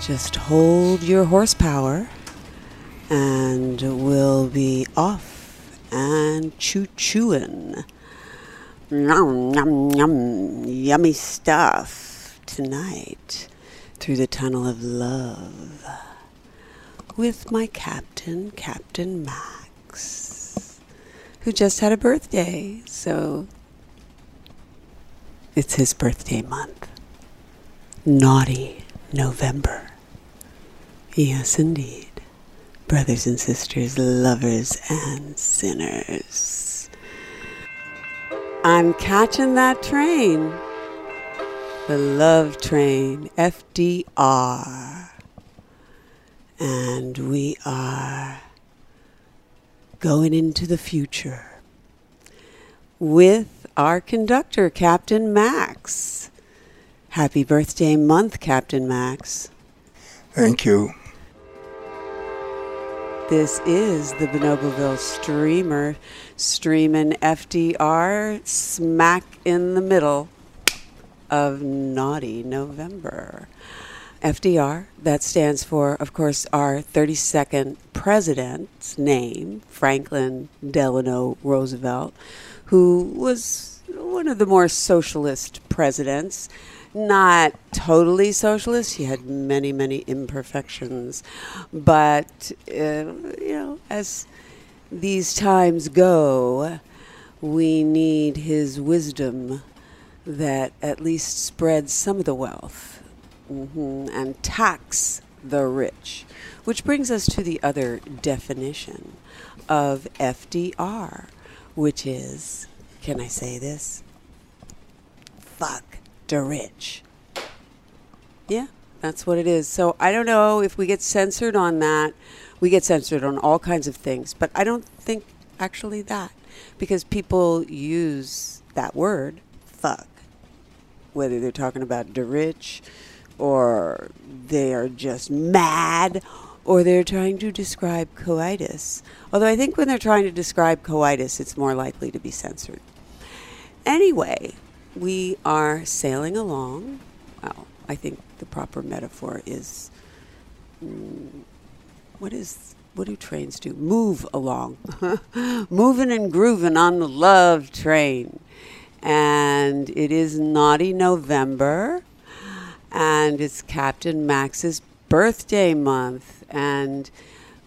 just hold your horsepower and we'll be off and choo chooing. Yum, yum, yum, yummy stuff tonight through the tunnel of love with my captain, Captain Max, who just had a birthday. So it's his birthday month. Naughty November. Yes, indeed. Brothers and sisters, lovers and sinners. I'm catching that train. The love train, FDR. And we are going into the future with our conductor, Captain Max. Happy birthday month, Captain Max. Thank you. This is the Bonoboville streamer streaming FDR smack in the middle of naughty November. FDR, that stands for, of course, our 32nd president's name, Franklin Delano Roosevelt, who was one of the more socialist presidents not totally socialist. He had many, many imperfections. But, uh, you know, as these times go, we need his wisdom that at least spreads some of the wealth mm-hmm, and tax the rich. Which brings us to the other definition of FDR, which is can I say this? Fuck the rich. Yeah, that's what it is. So I don't know if we get censored on that. We get censored on all kinds of things, but I don't think actually that because people use that word, fuck, whether they're talking about the rich or they are just mad or they're trying to describe coitus. Although I think when they're trying to describe coitus, it's more likely to be censored. Anyway, we are sailing along. Well, I think the proper metaphor is mm, what is what do trains do? Move along, moving and grooving on the love train. And it is naughty November, and it's Captain Max's birthday month. And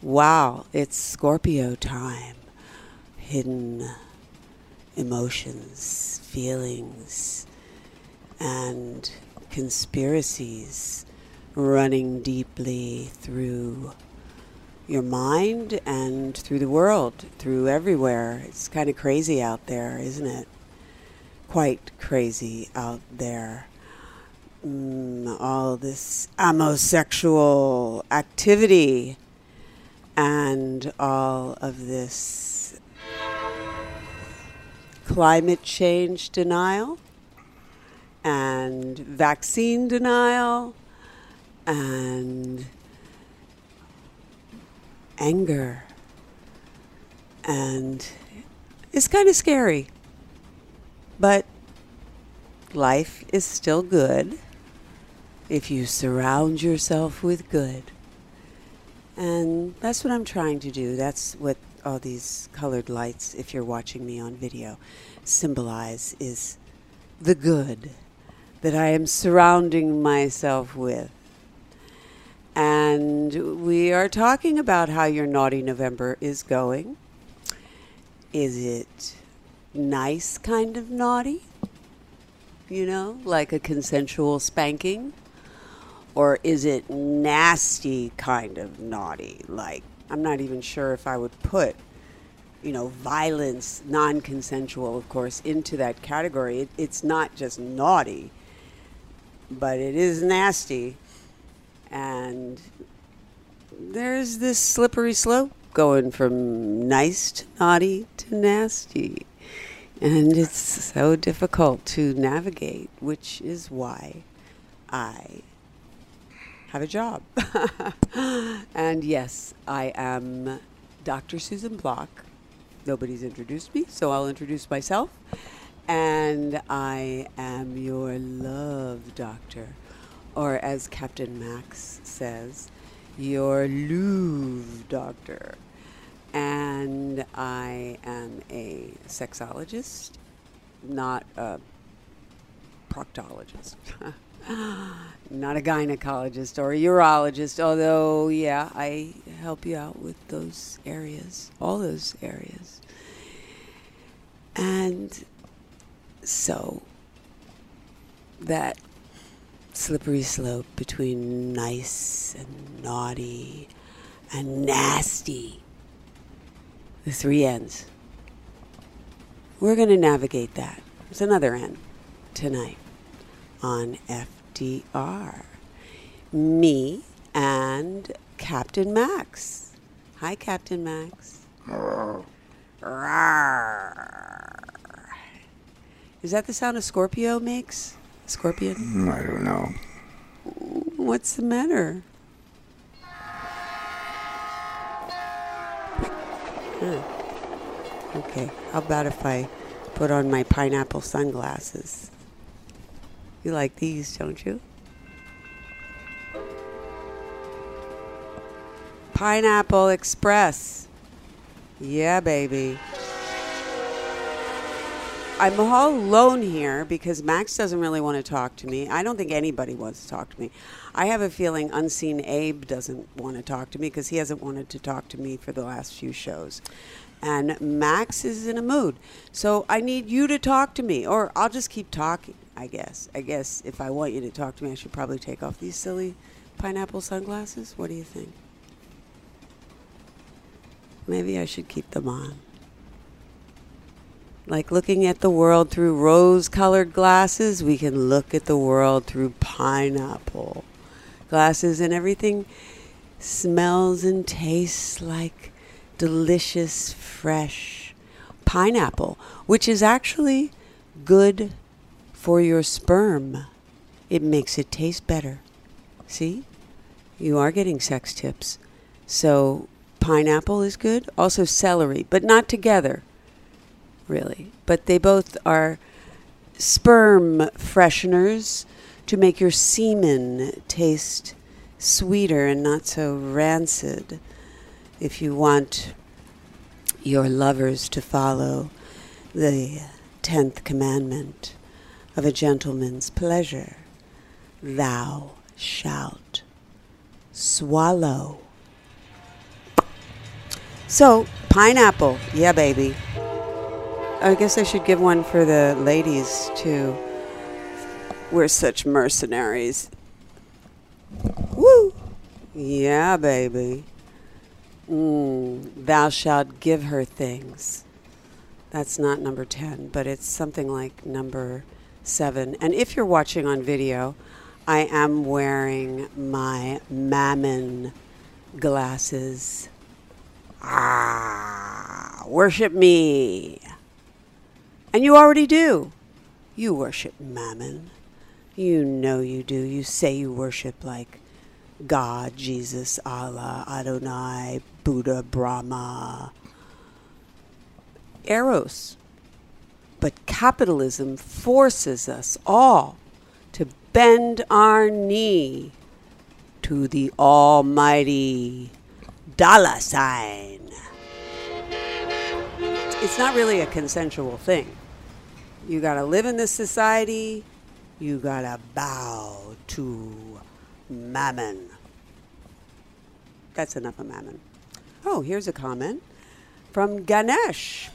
wow, it's Scorpio time. Hidden emotions, feelings, and conspiracies running deeply through your mind and through the world, through everywhere. It's kind of crazy out there, isn't it? Quite crazy out there. Mm, all this homosexual activity and all of this climate change denial and vaccine denial and anger. And it's kind of scary. But life is still good if you surround yourself with good. And that's what I'm trying to do. That's what all these colored lights, if you're watching me on video, symbolize is the good that I am surrounding myself with. And we are talking about how your naughty November is going. Is it nice kind of naughty? You know, like a consensual spanking? Or is it nasty kind of naughty? Like, I'm not even sure if I would put, you know, violence, non consensual, of course, into that category. It, it's not just naughty, but it is nasty and there's this slippery slope going from nice to naughty to nasty. And it's so difficult to navigate, which is why I have a job. and yes, I am Dr. Susan Block. Nobody's introduced me, so I'll introduce myself. And I am your love doctor or as Captain Max says, your Louvre doctor. And I am a sexologist, not a proctologist. not a gynecologist or a urologist, although, yeah, I help you out with those areas, all those areas. And so that slippery slope between nice and naughty and nasty, the three ends. We're going to navigate that. There's another N tonight on FDR. Me and Captain Max. Hi, Captain Max. Is that the sound a Scorpio makes? Scorpion? Mm, I don't know. What's the matter? Okay, how about if I put on my pineapple sunglasses? You like these, don't you? Pineapple Express. Yeah, baby. I'm all alone here because Max doesn't really want to talk to me. I don't think anybody wants to talk to me. I have a feeling Unseen Abe doesn't want to talk to me because he hasn't wanted to talk to me for the last few shows. And Max is in a mood. So I need you to talk to me, or I'll just keep talking, I guess. I guess if I want you to talk to me, I should probably take off these silly pineapple sunglasses. What do you think? Maybe I should keep them on like looking at the world through rose colored glasses, we can look at the world through pineapple glasses, and everything smells and tastes like delicious, fresh pineapple, which is actually good for your sperm. It makes it taste better. See? You are getting sex tips. So, pineapple is good. Also, celery, but not together really. But they both are sperm fresheners to make your semen taste sweeter and not so rancid if you want your lovers to follow the tenth commandment of a gentleman's pleasure. Thou shalt swallow. So, pineapple, yeah, baby. I guess I should give one for the ladies too. We're such mercenaries. Woo! Yeah, baby. Mm, thou shalt give her things. That's not number 10, but it's something like number 7. And if you're watching on video, I am wearing my Mammon glasses. Ah, worship me. And you already do. You worship Mammon. You know you do. You say you worship like God, Jesus, Allah, Adonai, Buddha, Brahma, Eros. But capitalism forces us all to bend our knee to the almighty dollar sign. It's not really a consensual thing. You got to live in this society. You got to bow to mammon. That's enough of mammon. Oh, here's a comment from Ganesh.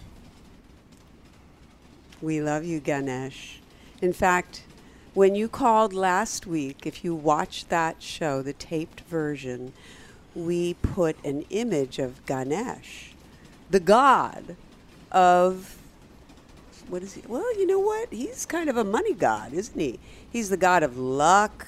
We love you, Ganesh. In fact, when you called last week, if you watched that show, the taped version, we put an image of Ganesh, the god of what is he? Well, you know what? He's kind of a money god, isn't he? He's the god of luck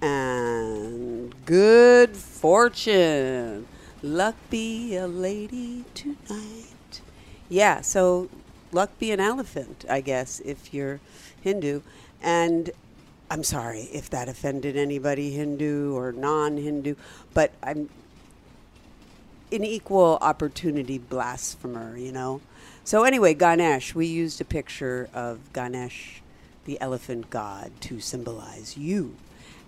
and good fortune. Luck be a lady tonight. Yeah, so luck be an elephant, I guess, if you're Hindu. And I'm sorry if that offended anybody, Hindu or non Hindu, but I'm an equal opportunity blasphemer, you know? So anyway, Ganesh, we used a picture of Ganesh, the elephant god, to symbolize you.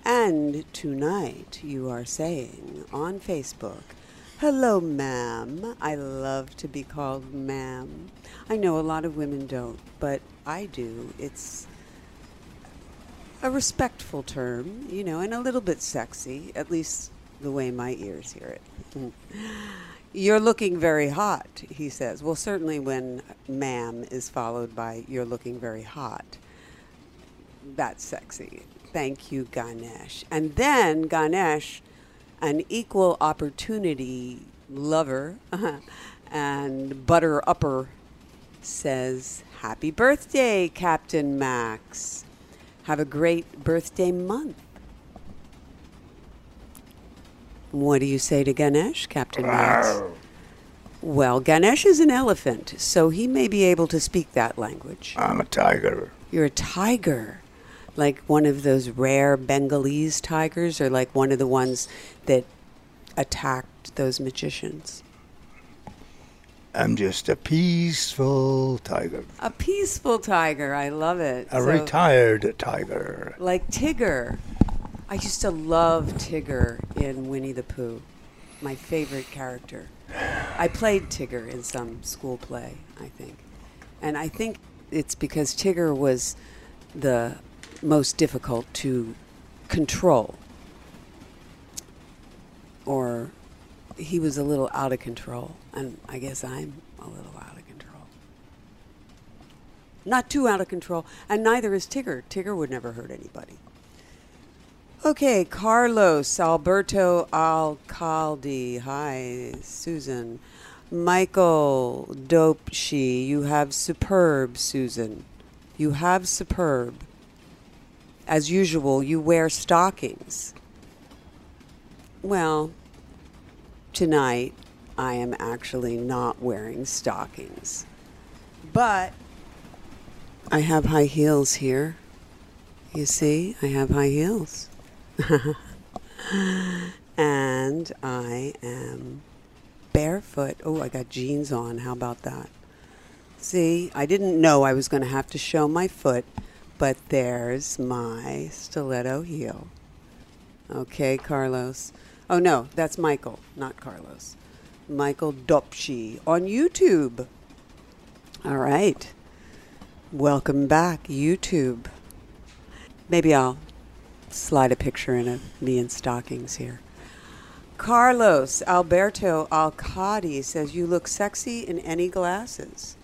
And tonight you are saying on Facebook, Hello, ma'am. I love to be called ma'am. I know a lot of women don't, but I do. It's a respectful term, you know, and a little bit sexy, at least the way my ears hear it. You're looking very hot, he says. Well, certainly when ma'am is followed by you're looking very hot, that's sexy. Thank you, Ganesh. And then Ganesh, an equal opportunity lover uh-huh, and butter upper, says, Happy birthday, Captain Max. Have a great birthday month. What do you say to Ganesh, Captain Max? Well, Ganesh is an elephant, so he may be able to speak that language. I'm a tiger. You're a tiger. Like one of those rare Bengalese tigers, or like one of the ones that attacked those magicians? I'm just a peaceful tiger. A peaceful tiger. I love it. A So- retired tiger. like Tigger. I used to love Tigger in Winnie the Pooh. My favorite character. I played Tigger in some school play, I think. And I think it's because Tigger was the most difficult to control. Or he was a little out of control. And I guess I'm a little out of control. Not too out of control. And neither is Tigger. Tigger would never hurt anybody. Okay, Carlos Alberto Alcalde. Hi, Susan. Michael Dope. You have superb, Susan. You have superb. As usual, you wear stockings. Well, tonight I am actually not wearing stockings. But I have high heels here. You see, I have high heels. and I am barefoot. Oh, I got jeans on. How about that? See, I didn't know I was going to have to show my foot, but there's my stiletto heel. Okay, Carlos. Oh, no, that's Michael, not Carlos. Michael Dopshi on YouTube. All right. Welcome back, YouTube. Maybe I'll slide a picture in of me in stockings here. Carlos Alberto Alcadi says, You look sexy in any glasses.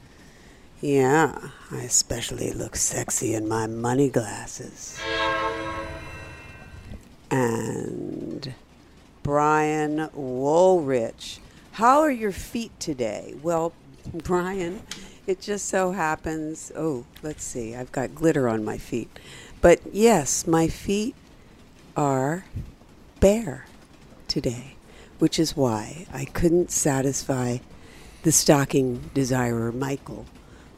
Yeah, I especially look sexy in my money glasses. And Brian Woolrich, how are your feet today? Well, Brian, it just so happens. Oh, let's see, I've got glitter on my feet. But yes, my feet are bare today, which is why I couldn't satisfy the stocking desirer, Michael.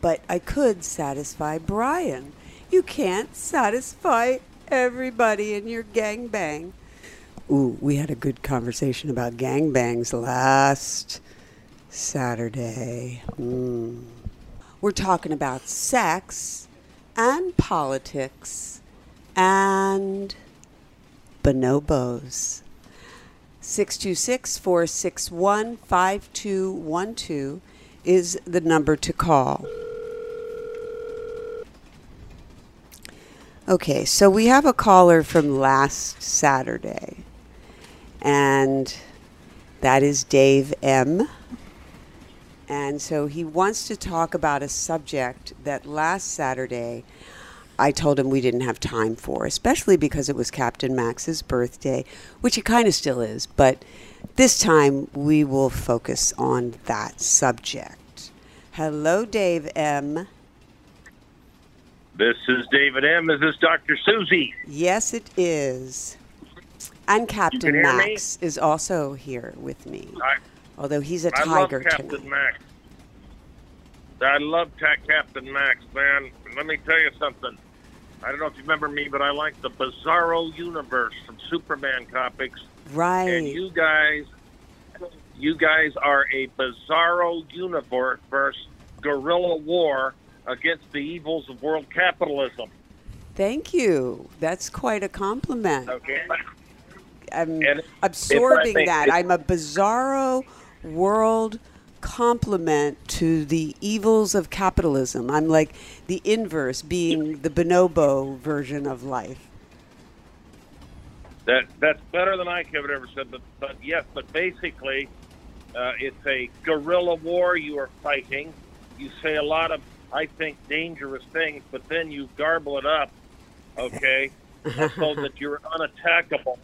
But I could satisfy Brian. You can't satisfy everybody in your gangbang. Ooh, we had a good conversation about gangbangs last Saturday. Mm. We're talking about sex and politics and bonobos. 626 461 5212 is the number to call. Okay, so we have a caller from last Saturday, and that is Dave M. And so he wants to talk about a subject that last Saturday I told him we didn't have time for, especially because it was Captain Max's birthday, which it kind of still is, but this time we will focus on that subject. Hello, Dave M. This is David M. Is this Dr. Susie? Yes, it is. And Captain hear me? Max is also here with me, I, although he's a I love tiger Captain tonight. Max. I love ta- Captain Max, man. Let me tell you something. I don't know if you remember me, but I like the Bizarro universe from Superman comics. Right. And you guys, you guys are a Bizarro universe versus guerrilla war against the evils of world capitalism. Thank you. That's quite a compliment. Okay. I'm And absorbing think that. I'm a bizarro world compliment to the evils of capitalism. I'm like the inverse, being the bonobo version of life. That that's better than I could have ever said. But but yes, but basically, uh, it's a guerrilla war you are fighting. You say a lot of, I think, dangerous things, but then you garble it up, okay, so that you're unattackable,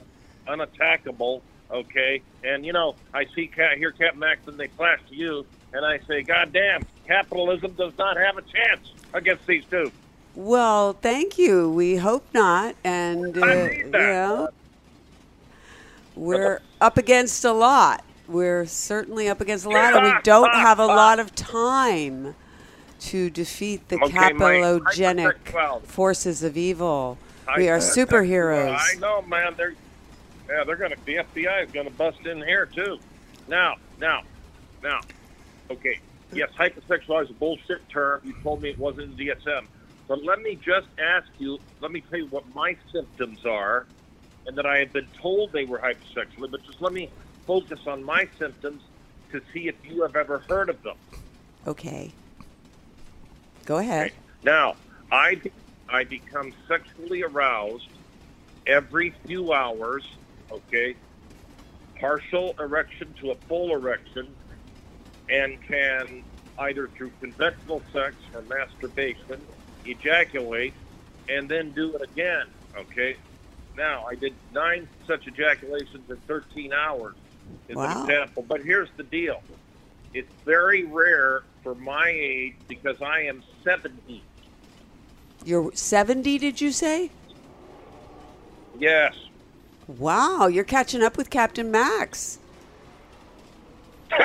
unattackable, okay. And you know, I see Cat hear Captain Max and they flash to you, and I say, God damn, capitalism does not have a chance against these two. Well, thank you. We hope not. And, uh, you know, we're up against a lot. We're certainly up against a lot, and we don't have a lot of time to defeat the Okay, capillogenic forces of evil. I- We are superheroes. I know, man. They're yeah, they're gonna. The FBI is gonna bust in here too. Now, now, now. Okay. Yes, hypersexual is a bullshit term. You told me it wasn't in DSM. But let me just ask you. Let me tell you what my symptoms are, and that I had been told they were hypersexual. But just let me focus on my symptoms to see if you have ever heard of them. Okay. Go ahead. Okay. Now, I I become sexually aroused every few hours. Okay, partial erection to a full erection, and can either through conventional sex or masturbation ejaculate, and then do it again. Okay. Now, I did nine such ejaculations in 13 hours, as Wow. an example. But here's the deal: it's very rare for my age because I am 70. You're 70, did you say? Yes. Wow, you're catching up with Captain Max.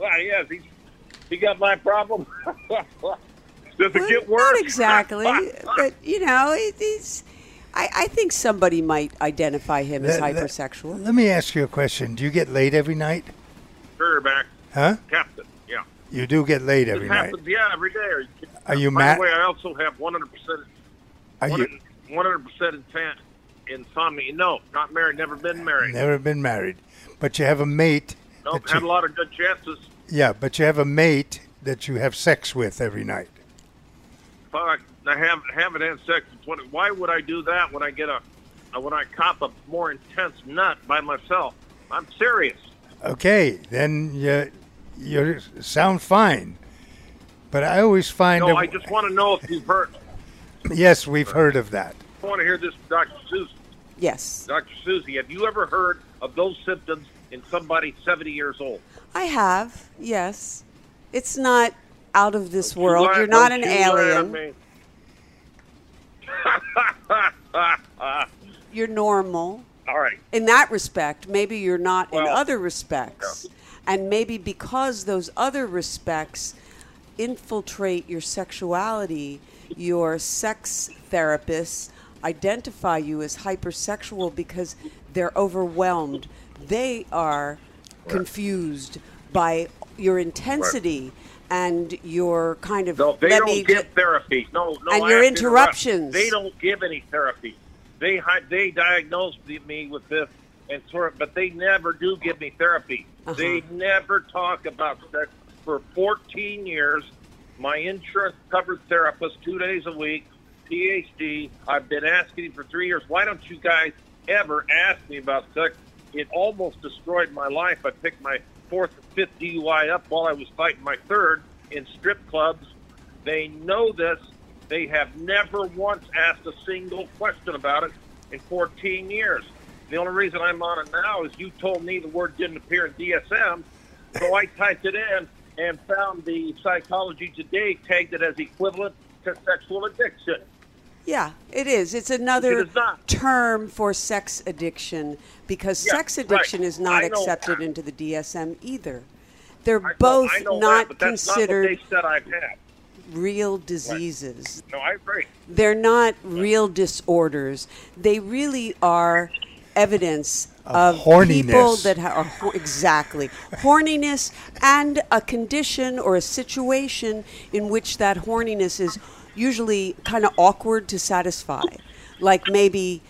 yes, he, he got my problem. Does it Well, get worse? Not exactly, but you know, it, it's. I, I think somebody might identify him as Let- let- hypersexual. Let me ask you a question. Do you get laid every night? sure, Max. Huh? Captain. You do get laid every night. happens. Yeah, every day. Are you? Are you By mad? the way, I also have 100% Are you 100% insan- insomnia. No, not married. Never been married. never been married, but you have a mate? Nope, had a lot of good chances. yeah, but you have a mate that you have sex with every night. Fuck, I have haven't had sex in 20. Why would I do that when I get a when I cop a more intense nut by myself? I'm serious. Okay, then you you sound fine. But I always find No, a- I just want to know if you've heard. yes, we've heard of that. I want to hear this, Dr. Susie. Yes, Dr. Susie, have you ever heard of those symptoms in somebody 70 years old? I have. Yes, it's not out of this Don't you world. You're not an you alien. You're normal. All right. in that respect, maybe you're not in other respects. And maybe because those other respects infiltrate your sexuality, your sex therapists identify you as hypersexual because they're overwhelmed. They are confused by your intensity and your kind of No, they don't me give therapy. No, no. And I your to interrupt. interruptions. They don't give any therapy. They they diagnosed me with this and sort of, but they never do give me therapy. Uh-huh. They never talk about sex for 14 years. My insurance covered therapist, two days a week, PhD. I've been asking for three years. Why don't you guys ever ask me about sex? It almost destroyed my life. I picked my fourth or fifth DUI up while I was fighting my third in strip clubs. They know this. They have never once asked a single question about it in 14 years. The only reason I'm on it now is you told me the word didn't appear in DSM, so I typed it in and found the Psychology Today tagged it as equivalent to sexual addiction. Yeah, it is. It's another It is term for sex addiction because Yeah, sex addiction right. is not accepted that. into the DSM either. They're I both I know not that, considered not what they I've had. real diseases. No, I agree. They're not real disorders. They really are evidence Of of, people horniness. that ha- are ho- exactly horniness and a condition or a situation in which that horniness is usually kind of awkward to satisfy. Like maybe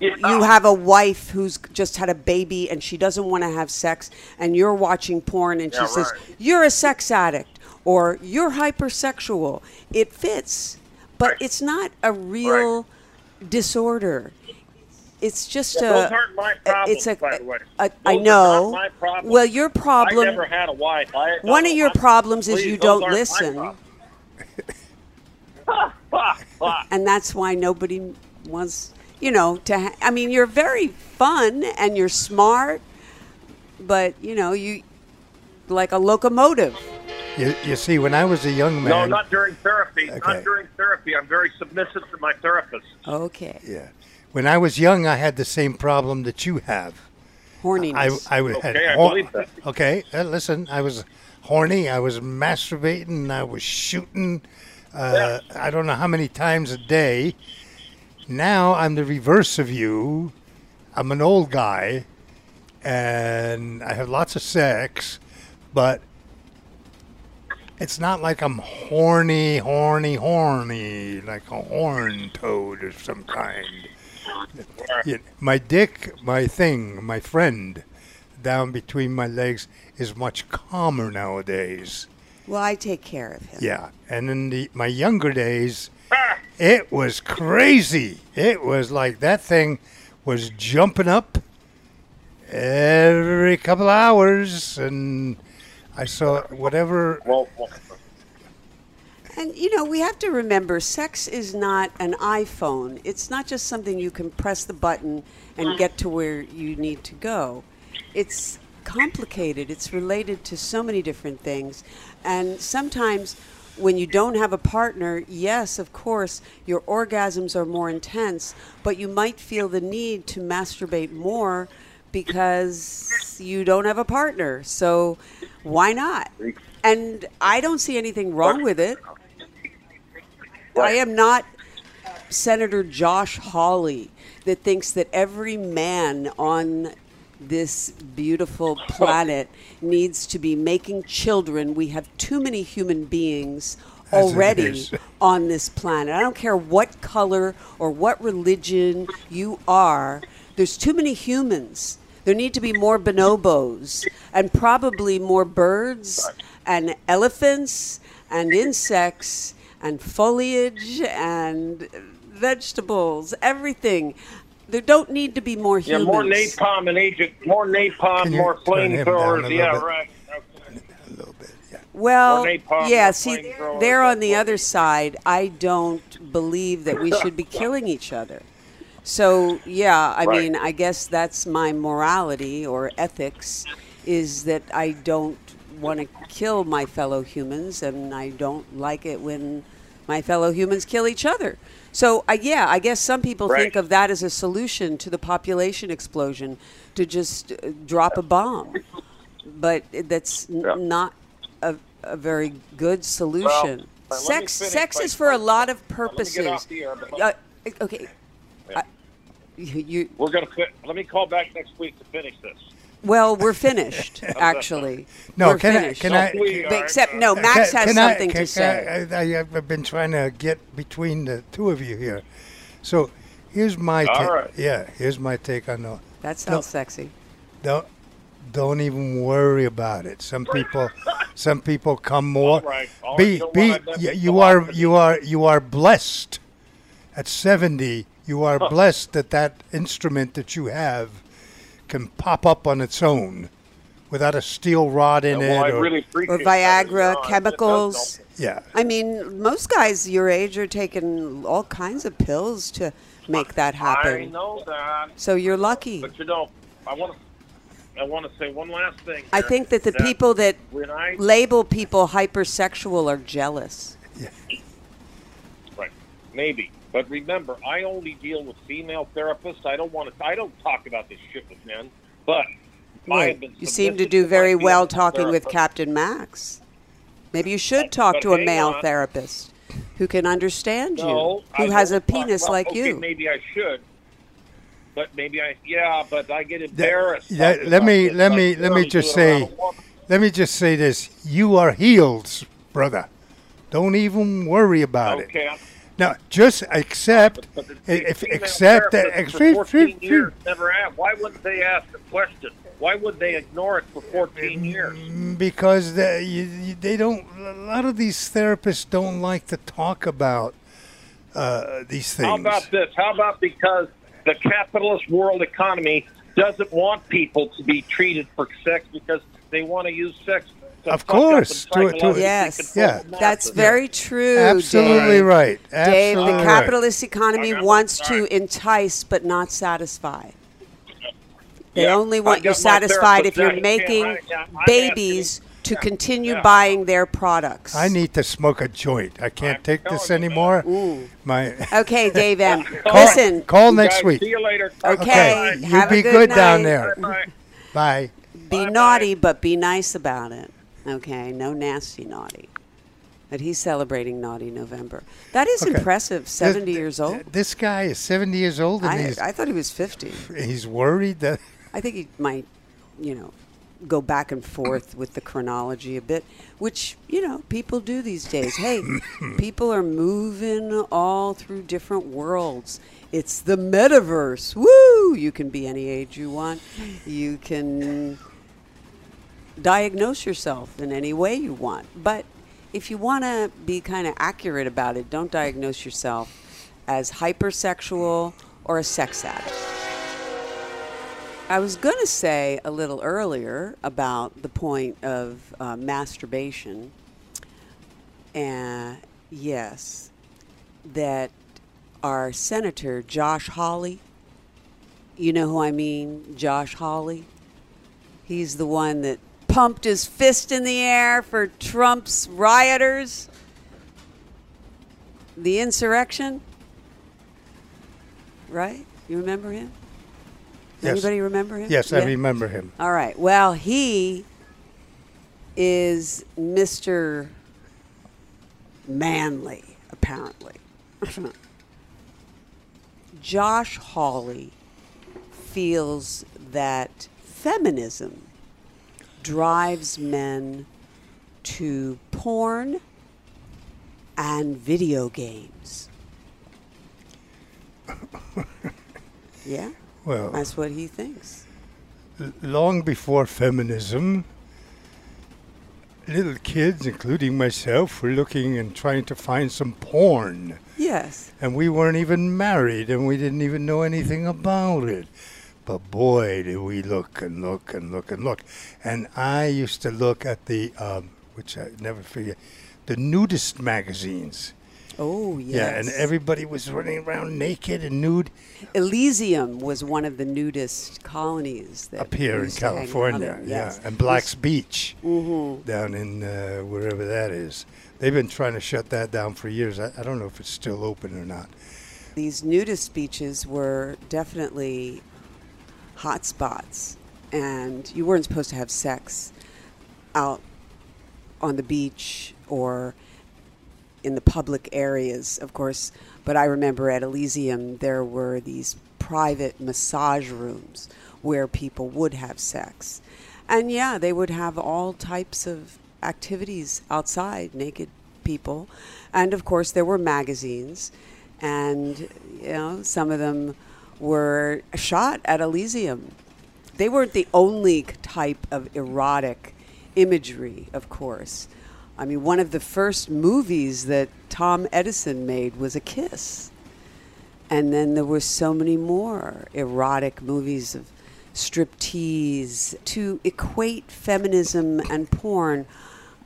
you have a wife who's just had a baby and she doesn't want to have sex and you're watching porn and she Yeah, says right. you're a sex addict or you're hypersexual it fits but Right. it's not a real disorder it's just Yeah, a those aren't my problems, it's a, by the way. a- Those I are know not my problems. well your problem I never had a wife. I, one of your I- problems is you don't listen problems. Ha, ha. and that's why nobody wants you know to ha- i mean you're very fun and you're smart but you know you like a locomotive You, you see, when I was a young man, No, not during therapy. Okay. Not during therapy. I'm very submissive to my therapist. okay yeah, when I was young, I had the same problem that you have. I horniness I had Okay, I hor- believe that. Okay, uh, listen, I was horny. I was masturbating. I was shooting. Uh, I don't know how many times a day. Now I'm the reverse of you. I'm an old guy, and I have lots of sex, but it's not like I'm horny, horny, horny, like a horn toad of some kind. Yeah, my dick, my thing, my friend, down between my legs is much calmer nowadays. well i take care of him Yeah, and in the my younger days, it was crazy. It was like that thing was jumping up every couple hours, and I saw whatever. well, well, And you know, we have to remember sex is not an iPhone. It's not just something you can press the button and get to where you need to go. It's complicated. It's related to so many different things. And sometimes when you don't have a partner, yes, of course, your orgasms are more intense, but you might feel the need to masturbate more because you don't have a partner. So why not? And I don't see anything wrong with it. I am not Senator Josh Hawley that thinks that every man on this beautiful planet needs to be making children. We have too many human beings As already on this planet. I don't care what color or what religion you are, there's too many humans. There need to be more bonobos and probably more birds and elephants and insects and foliage and vegetables, everything. There don't need to be more humans. yeah, more napalm and agent, more napalm, more turn him down a flamethrowers. Yeah, bit? right. Okay. A little bit, yeah. Well, napalm yeah, or see, flamethrowers they're on the other side. I don't believe that we should be killing each other. So, yeah, I Right. mean, I guess that's my morality or ethics is that I don't want to kill my fellow humans and I don't like it when my fellow humans kill each other. So, I, yeah, I guess some people Right. think of that as a solution to the population explosion to just uh, drop a bomb. But that's n- Yeah. not a, a very good solution. let me sex sex is for a lot of Let me get purposes. air, Uh, okay. Yeah. I- you, you We're gonna. Let me call back next week to finish this. Well, we're finished actually. No, we're can I- finished. can I- We But are, except no, Max Can- has can I- something can- to say. I, I, I've been trying to get between the two of you here. So here's my All take. right. Yeah, here's my take on the. that sounds sexy. Don't don't even worry about it. Some people, some people come more. All right, all be right, be you you, I've you been are you are you are blessed. At seventy, you are blessed that that instrument that you have can pop up on its own, without a steel rod in well, it. or, really appreciate Or. Viagra, You know, it- it does chemicals. yeah. I mean, most guys your age are taking all kinds of pills to make that I happen. know that, So you're lucky. but you know, I want to. I want to say one last thing. I think that the people that when I label people hypersexual are jealous. Yeah. Right. Maybe. But remember, I only deal with female therapists. I don't want to. I don't talk about this shit with men. But I have Right. been You seem to do my very well female talking with. Captain Max. Maybe you should But- talk but to a male on. therapist who can understand No, you, who I has a penis well, like okay, you. Maybe I should. But maybe I. Yeah, but I get embarrassed. that- talking let me- this. let I me- let me just do it around say- Let me just say this: you are healed, brother. Don't even worry about it. Okay. I'm- Now, just accept, But the- if accept that. for 14 years never asked. Why wouldn't they ask the question? Why would they ignore it for 14 years? because the, you, you, they don't. A lot of these therapists don't like to talk about uh, these things. How about this? How about because the capitalist world economy doesn't want people to be treated for sex because they want to use sex. To Of fuck up and course, to- to- Yes. Yeah. That's very true. Absolutely Dave. right. Dave, Absolutely the right. capitalist economy wants sorry. to entice but not satisfy. They Yeah, only want you got satisfied if you're saying, making "Yeah, I- I'm babies to yeah, continue yeah. buying their products. I need to smoke a joint. I can't I'm take this anymore. Ooh. My Okay, Dave M. Call- Listen, call next week. See you later. Okay. You Have a be good good down there. Bye. Bye. be Bye-bye. naughty, but be nice about it. Okay, no nasty naughty. But he's celebrating Naughty November. That is Okay. impressive. Seventy This- years old. This guy is 70 years old and I, he's, I thought he was fifty. he's worried that. I think he might, you know, go back and forth with the chronology a bit, which, you know, people do these days. Hey, people are moving all through different worlds. It's the metaverse. Woo! You can be any age you want. You can diagnose yourself in any way you want. But if you want to be kind of accurate about it, don't diagnose yourself as hypersexual or a sex addict. I was going to say a little earlier about the point of uh, masturbation. And yes, that our Senator Josh Hawley, you know who I mean, Josh Hawley? He's the one that pumped his fist in the air for Trump's rioters, the insurrection. Right? You remember him? Yes. Anybody remember him? Yes, I remember him. All right. Well, he is Mr. Manly, apparently. Josh Hawley feels that feminism drives men to porn and video games. yeah, Well, that's what he thinks. long before feminism, little kids, including myself, were looking and trying to find some porn. Yes. And we weren't even married and we didn't even know anything about it. But boy, did we look and look and look and look. And I used to look at the, um, which I never forget, the nudist magazines. Oh, yes. Yeah, and everybody was running around naked and nude Elysium was one of the nudist colonies that up here in used to hang California. in, Yeah, and Black's Beach Mhm. down in uh, wherever that is. They've been trying to shut that down for years. I, I don't know if it's still open or not. These nudist beaches were definitely hot spots, and you weren't supposed to have sex out on the beach or in the public areas, of course. But I remember at Elysium there were these private massage rooms where people would have sex. And yeah, they would have all types of activities outside, naked people. And of course, there were magazines. And, you know, some of them were shot at Elysium. They weren't the only type of erotic imagery, of course. I mean, one of the first movies that Tom Edison made was A Kiss. And then there were so many more erotic movies of striptease to equate feminism and porn.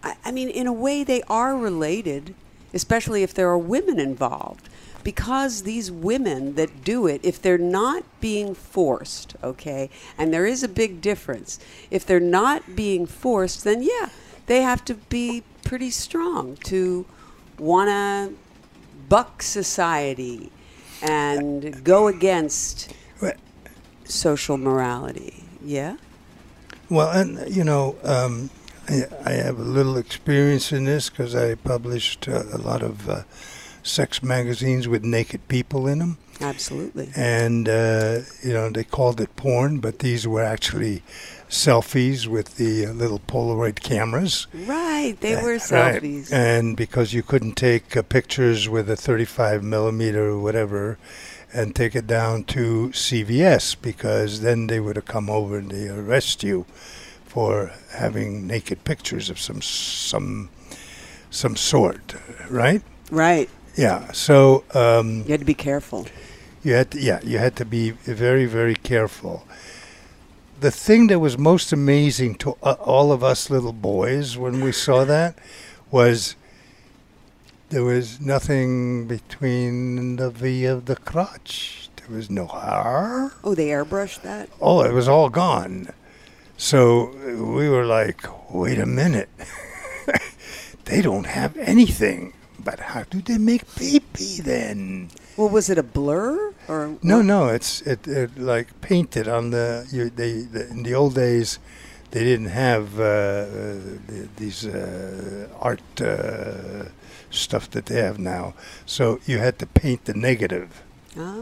I, I mean, in a way, they are related, especially if there are women involved. Because these women that do it, if they're not being forced, okay, and there is a big difference, if they're not being forced, then yeah, they have to be pretty strong to want to buck society and go against social morality. Yeah? Well, and you know, um, I, I have a little experience in this because I published uh, a lot of uh, sex magazines with naked people in them. Absolutely. and uh, you know they called it porn, but these were actually selfies with the uh, little Polaroid cameras. Right. They were Right. selfies. And because you couldn't take uh, pictures with a 35 millimeter or whatever and take it down to CVS because then they would have come over and they arrest you for having naked pictures of some some some sort, right? Right. Yeah. So um, You had to be careful. you had to, yeah, you had to be very, very careful. The thing that was most amazing to uh, all of us little boys when we saw that was there was nothing between the V of the crotch. There was no hair. Oh, they airbrushed that? Oh, it was all gone. So we were like, wait a minute. they don't have anything. But how do they make baby then? Well, was it a blur or No, what? no, it's it, it like painted on the you they the, in the old days they didn't have uh, uh, the, these uh, art uh, stuff that they have now. So you had to paint the negative. Ah.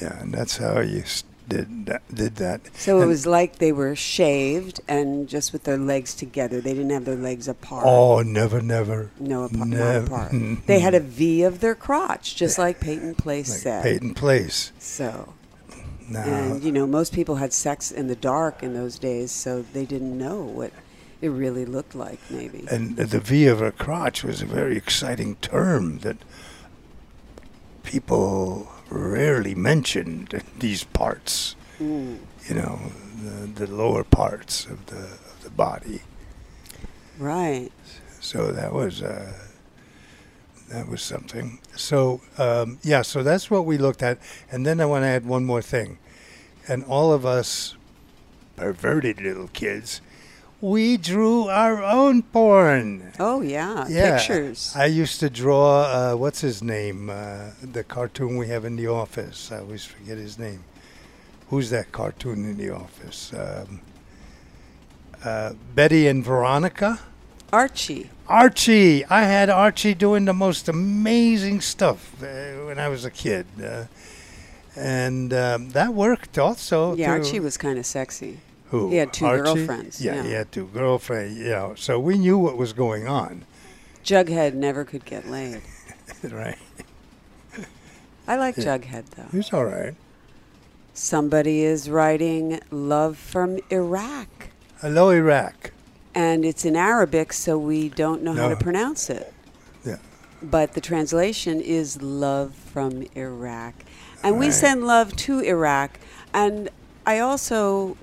Yeah, and that's how you did that, did that. So it was like they were shaved and just with their legs together. They didn't have their legs apart. Oh, never, never. No, apart, not Nev- apart. They had a V of their crotch, just like Peyton Place like said. Peyton Place. So, Now, and you know, most people had sex in the dark in those days, so they didn't know what it really looked like. Maybe. and the V of a crotch was a very exciting term that people rarely mentioned these parts. Mm, You know, the, the lower parts of the of the body. right. So that was uh, that was something. So um, yeah, so that's what we looked at, and then I want to add one more thing, and all of us perverted little kids, we drew our own porn. Oh yeah, Yeah, pictures. I used to draw. Uh, what's his name? Uh, the cartoon we have in the office. I always forget his name. Who's that cartoon in the office? Um, uh, Betty and Veronica. Archie. Archie. I had Archie doing the most amazing stuff uh, when I was a kid, uh, and um, that worked also. Yeah, Archie was kind of sexy. Who? he had two Archie? girlfriends, Yeah, yeah. he had two girlfriends. Yeah, so we knew what was going on, Jughead never could get laid. right? I like Yeah. Jughead though. He's all right. Somebody is writing "Love from Iraq," Hello, Iraq. and it's in Arabic, so we don't know how to pronounce it. Yeah. But the translation is "Love from Iraq," and we Right. send love to Iraq. And I also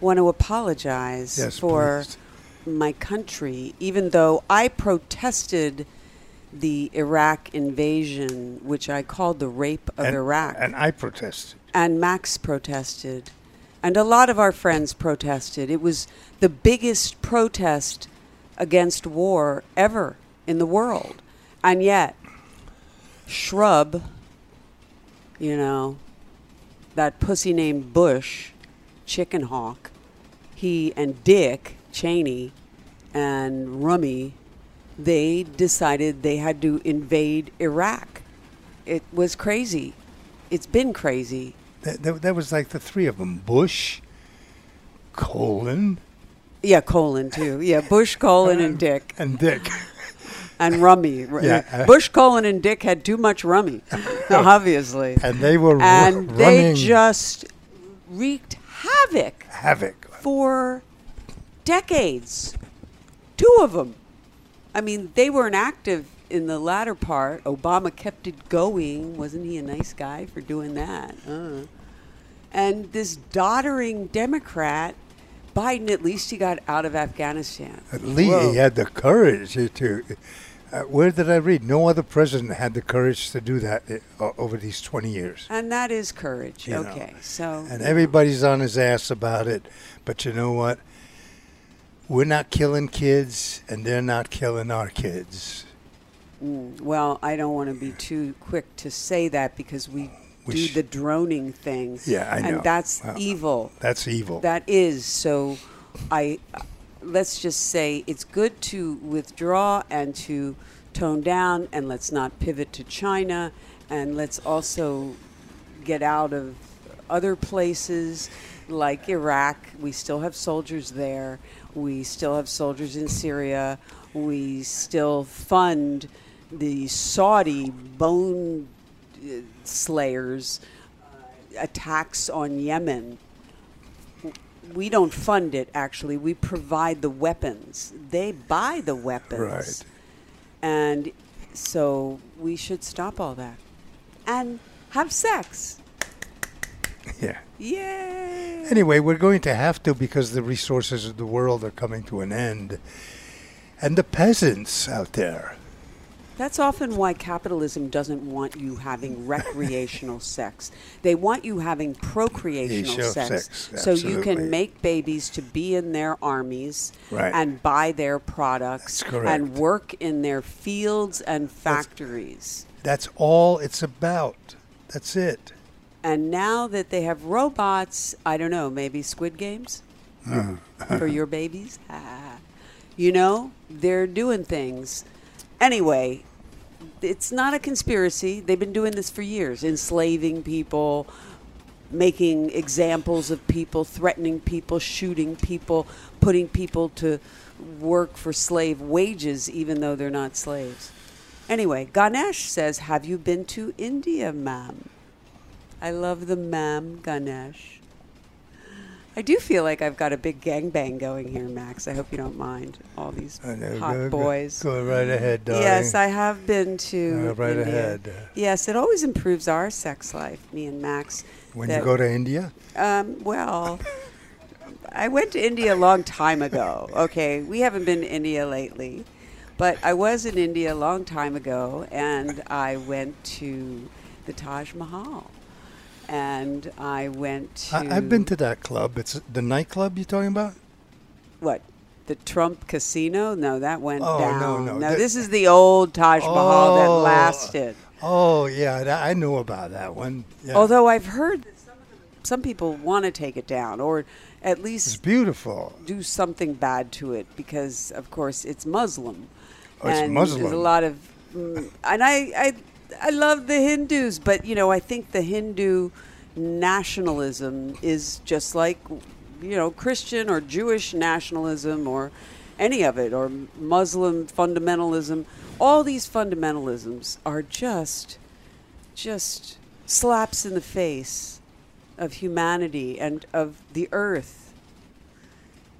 want to apologize Yes, for please. my country, even though I protested the Iraq invasion, which I called the rape of and, Iraq. And I protested. and Max protested, and a lot of our friends protested. It was the biggest protest against war ever in the world, and yet, Shrub, you know, that pussy named Bush, Chicken Hawk, he and Dick Cheney and Rummy, they decided they had to invade Iraq. It was crazy. It's been crazy. That, that, that was like the three of them: Bush, Colin, Yeah, Colin too. Yeah, Bush, Colin, and Dick, and Dick. and Rummy. Yeah, uh, Bush, Colin, and Dick had too much Rummy, obviously, and they were and they running just wreaked havoc havoc. for decades. Two of them. I mean, they weren't active in the latter part. Obama kept it going. Wasn't he a nice guy for doing that? Uh. And this doddering Democrat, Biden, at least he got out of Afghanistan. At least Whoa. he had the courage to. Uh, where did I read? No other president had the courage to do that uh, over these 20 years. And that is courage. You know. okay, so And know. everybody's on his ass about it. But you know what? We're not killing kids, and they're not killing our kids. Mm, well, I don't want to be too quick to say that because we, do the droning thing. Yeah, I know. And that's Well, evil. That's evil. That is so. I let's just say it's good to withdraw and to tone down, and let's not pivot to China, and let's also get out of other places like Iraq. We still have soldiers there. We still have soldiers in Syria. We still fund the Saudi bone slayers uh, attacks on Yemen. We don't fund it actually. We provide the weapons. They buy the weapons. Right. And so we should stop all that and have sex. Yeah. Yay! Anyway, we're going to have to because the resources of the world are coming to an end. And the peasants out there. That's often why capitalism doesn't want you having recreational sex. They want you having procreational sex, sex, so you can make babies to be in their armies Right. and buy their products and work in their fields and factories. That's all it's about. That's it. And now that they have robots, I don't know, maybe Squid Games for your babies. Ah. you know, they're doing things. Anyway, it's not a conspiracy. They've been doing this for years, enslaving people, making examples of people, threatening people, shooting people, putting people to work for slave wages even though they're not slaves. Anyway, Ganesh says, "Have you been to India, ma'am?" I love the ma'am Ganesh. I do feel like I've got a big gangbang going here, Max. I hope you don't mind all these know, hot go- go- boys. Go, right ahead, darling. Yes, I have been to. Go right India. ahead. Yes, it always improves our sex life, me and Max. When that- you go to India, Um, well, I went to India a long time ago. Okay, we haven't been to India lately, but I was in India a long time ago, and I went to the Taj Mahal, and I went to. I, I've been to that club. It's the nightclub you're talking about. what? The Trump Casino? No, that went Oh, no, down. no, no that- this is the old Taj Mahal that Oh. lasted. Oh yeah, that, I know about that one. Yeah. Although I've heard that some, the, some people want to take it down, or at least. it's beautiful. do something bad to it because, of course, it's Muslim. Oh, it's and There's a lot of, mm, and I, I, I love the Hindus, but you know, I think the Hindu nationalism is just like, you know, Christian or Jewish nationalism or any of it, or Muslim fundamentalism. All these fundamentalisms are just, just slaps in the face of humanity and of the earth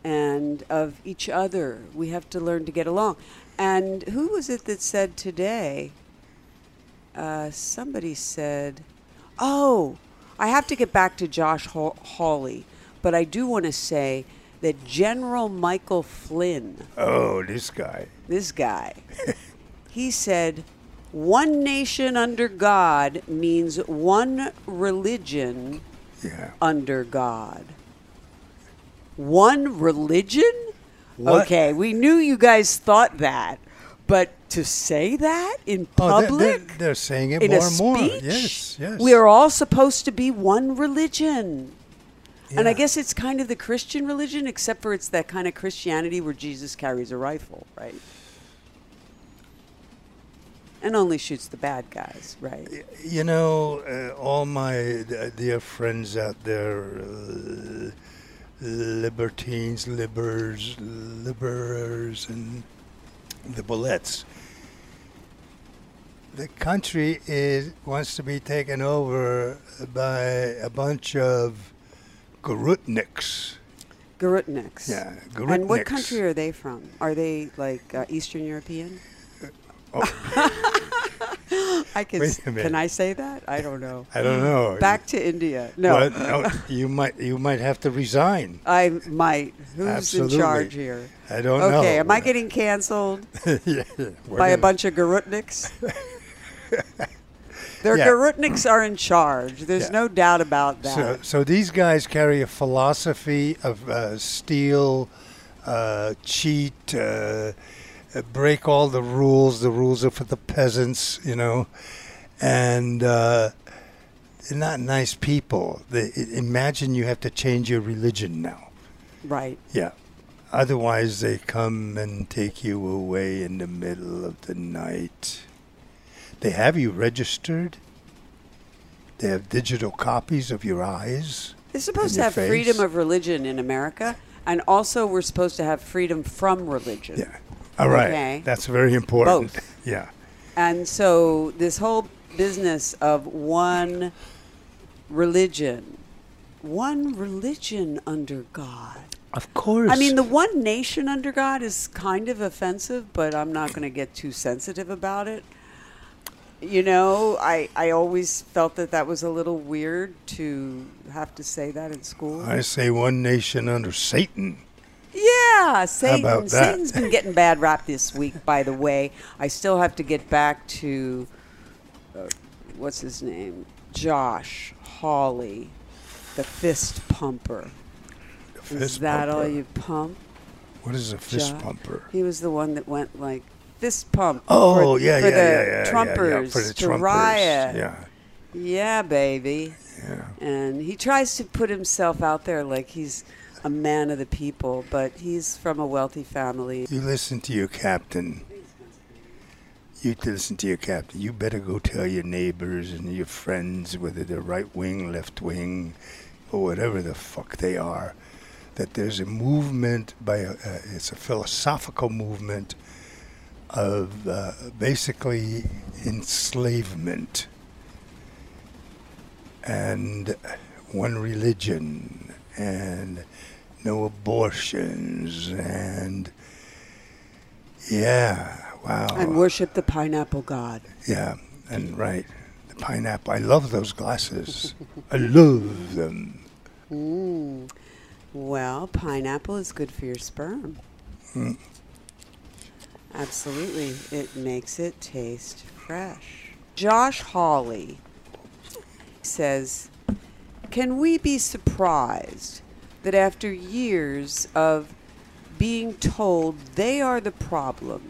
and of each other. We have to learn to get along. And who was it that said today? Uh, somebody said, "Oh, I have to get back to Josh Haw- Hawley, but I do want to say that General Michael Flynn, Oh, this guy. this guy, he said." One nation under God means one religion Yeah. under God. One religion? What? Okay, we knew you guys thought that, but to say that in Oh, public, they're, they're saying it in more a and more. speech, Yes, yes. we are all supposed to be one religion. And I guess it's kind of the Christian religion, except for it's that kind of Christianity where Jesus carries a rifle, right? And only shoots the bad guys, right? You know, uh, all my uh, dear friends out there, uh, libertines, libers, liberers, and the bullets. The country is wants to be taken over by a bunch of Garutniks. Garutniks. Yeah, Gurutniks. And what country are they from? Are they like uh, Eastern European? I can. A. Can I say that? I don't know. I don't know. Back to India. No, no, you might you might have to resign. I might. Who's Absolutely. in charge here? I don't know. Okay, am I getting canceled yeah, by a gonna- bunch of Garutniks? Their Yeah. Garutniks are in charge. There's Yeah. no doubt about that. So, so these guys carry a philosophy of uh, steal, uh, cheat, uh, break all the rules. The rules are for the peasants, you know, and uh, they're not nice people. They, imagine you have to change your religion now. right. Yeah. Otherwise, they come and take you away in the middle of the night. They have you registered. They have digital copies of your eyes. They're supposed to have face. freedom of religion in America, and also we're supposed to have freedom from religion. Yeah. All right. Okay. That's very important. Both. Yeah. And so this whole business of one religion, one religion under God. Of course. I mean, the one nation under God is kind of offensive, but I'm not going to get too sensitive about it. You know, I, I always felt that that was a little weird to have to say that in school. I say one nation under Satan. Yeah, Satan. Satan's been getting bad rap this week, by the way. I still have to get back to uh, what's his name? Josh Hawley, the fist pumper. The Is fist that all you pump? What is a fist Josh? pumper? He was the one that went like fist pump. Oh for, yeah, for yeah, the yeah, yeah, yeah, Trumpers yeah, for the Trumpers. riot. Yeah, Yeah, baby. yeah. And he tries to put himself out there like he's a man of the people, but he's from a wealthy family. You listen to your captain. You listen to your captain. You better go tell your neighbors and your friends, whether they're right wing, left wing, or whatever the fuck they are, that there's a movement by a, uh, it's a philosophical movement of uh, basically enslavement and one religion and no abortions and yeah wow And worship the pineapple god. yeah and right the pineapple i love those glasses i love them Mm. Well, pineapple is good for your sperm. Mm. Absolutely. It makes it taste fresh. Josh Hawley says, Can we be surprised that after years of being told they are the problem,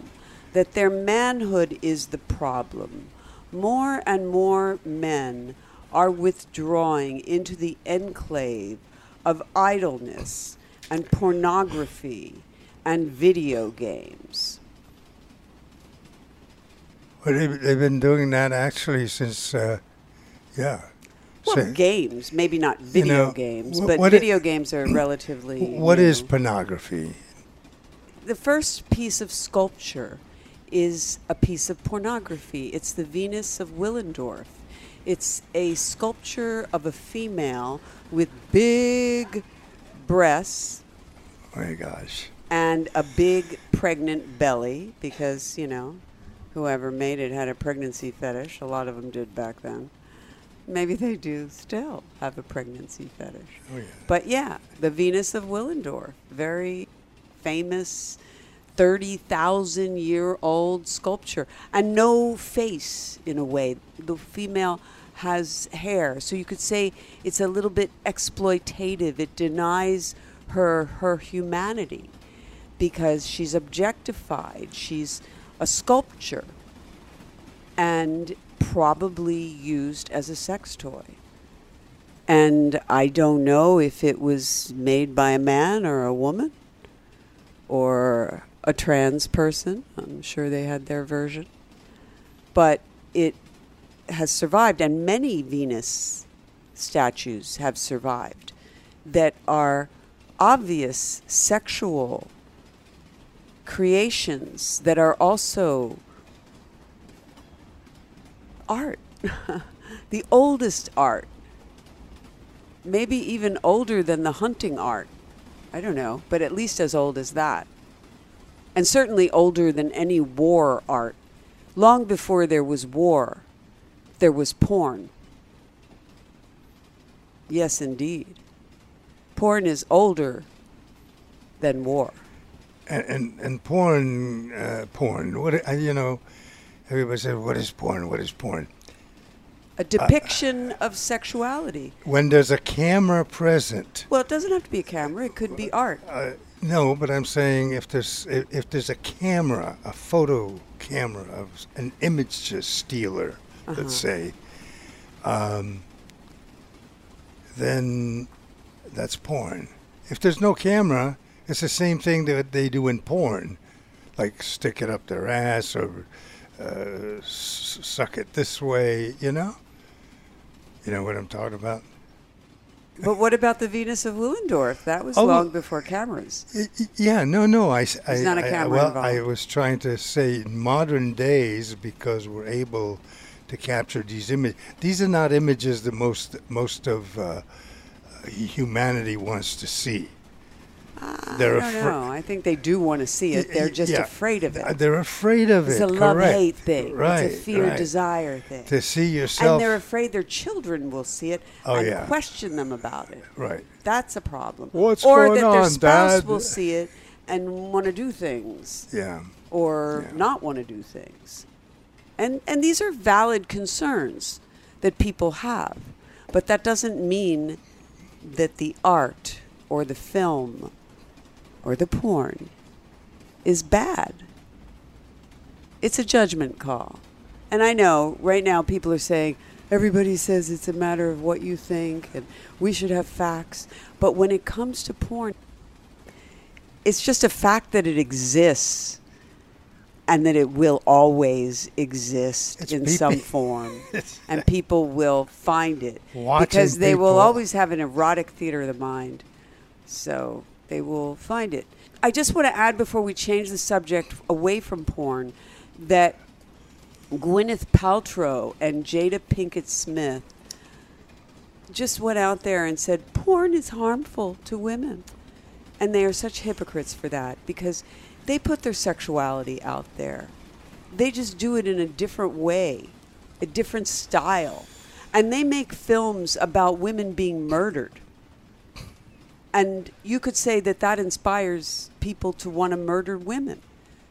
that their manhood is the problem, more and more men are withdrawing into the enclave of idleness and pornography and video games? Well, they've, been doing that actually since uh, yeah Well, Say- games, maybe not video know, games, wh- but video games are relatively. What is is pornography the first piece of sculpture is a piece of pornography. It's the Venus of Willendorf. It's a sculpture of a female with big breasts oh my gosh and a big pregnant belly because, you know, whoever made it had a pregnancy fetish. A lot of them did back then. Maybe they do still have a pregnancy fetish. oh yeah But yeah, the Venus of Willendorf, very famous 30,000 year old sculpture and no face in a way. The female has hair, so you could say it's a little bit exploitative. It denies her her humanity because she's objectified. She's a sculpture and probably used as a sex toy. And I don't know if it was made by a man or a woman or a trans person. I'm sure they had their version. But it has survived, and many Venus statues have survived that are obvious sexual creations that are also art. the oldest art maybe even older than the hunting art. I don't know, but at least as old as that. And certainly older than any war art. Long before there was war, there was porn. Yes, indeed. Porn is older than war. and and, and porn uh, porn what uh, you know everybody said what is porn? What is porn? A depiction of sexuality. when there's a camera present. Well, it doesn't have to be a camera, it could be art. uh, no but i'm saying if there's if, there's a camera a photo camera of an image just stealer let's say um, then that's porn. If there's no camera it's the same thing that they do in porn like stick it up their ass or uh, suck it this way you know You know what I'm talking about? But what about the Venus of Willendorf? That was Oh, long before cameras. Yeah, no, no. I, I- not a I- camera well, I was trying to say in modern days because we're able to capture these images. These are not images that most most of uh, humanity wants to see. They're I don't afra- know. I think they do want to see it. They're just Yeah. afraid of it. They're afraid of It's it. It's a love hate thing. Right. It's a fear right. desire thing. To see yourself. And they're afraid their children will see it Oh, and yeah. question them about it. right. That's a problem. What's or going that their on, spouse Dad? will see it and want to do things Yeah. or Yeah. not want to do things. And and these are valid concerns that people have. But that doesn't mean that the art or the film or the porn is bad. It's a judgment call. And I know right now people are saying everybody says it's a matter of what you think and we should have facts. But when it comes to porn, it's just a fact that it exists and that it will always exist It's in some form. And people will find it Watching because they will always have an erotic theater of the mind. So they will find it. I just want to add before we change the subject away from porn that Gwyneth Paltrow and Jada Pinkett Smith just went out there and said porn is harmful to women. And they are such hypocrites for that because they put their sexuality out there. They just do it in a different way, a different style. And they make films about women being murdered. And you could say that that inspires people to want to murder women,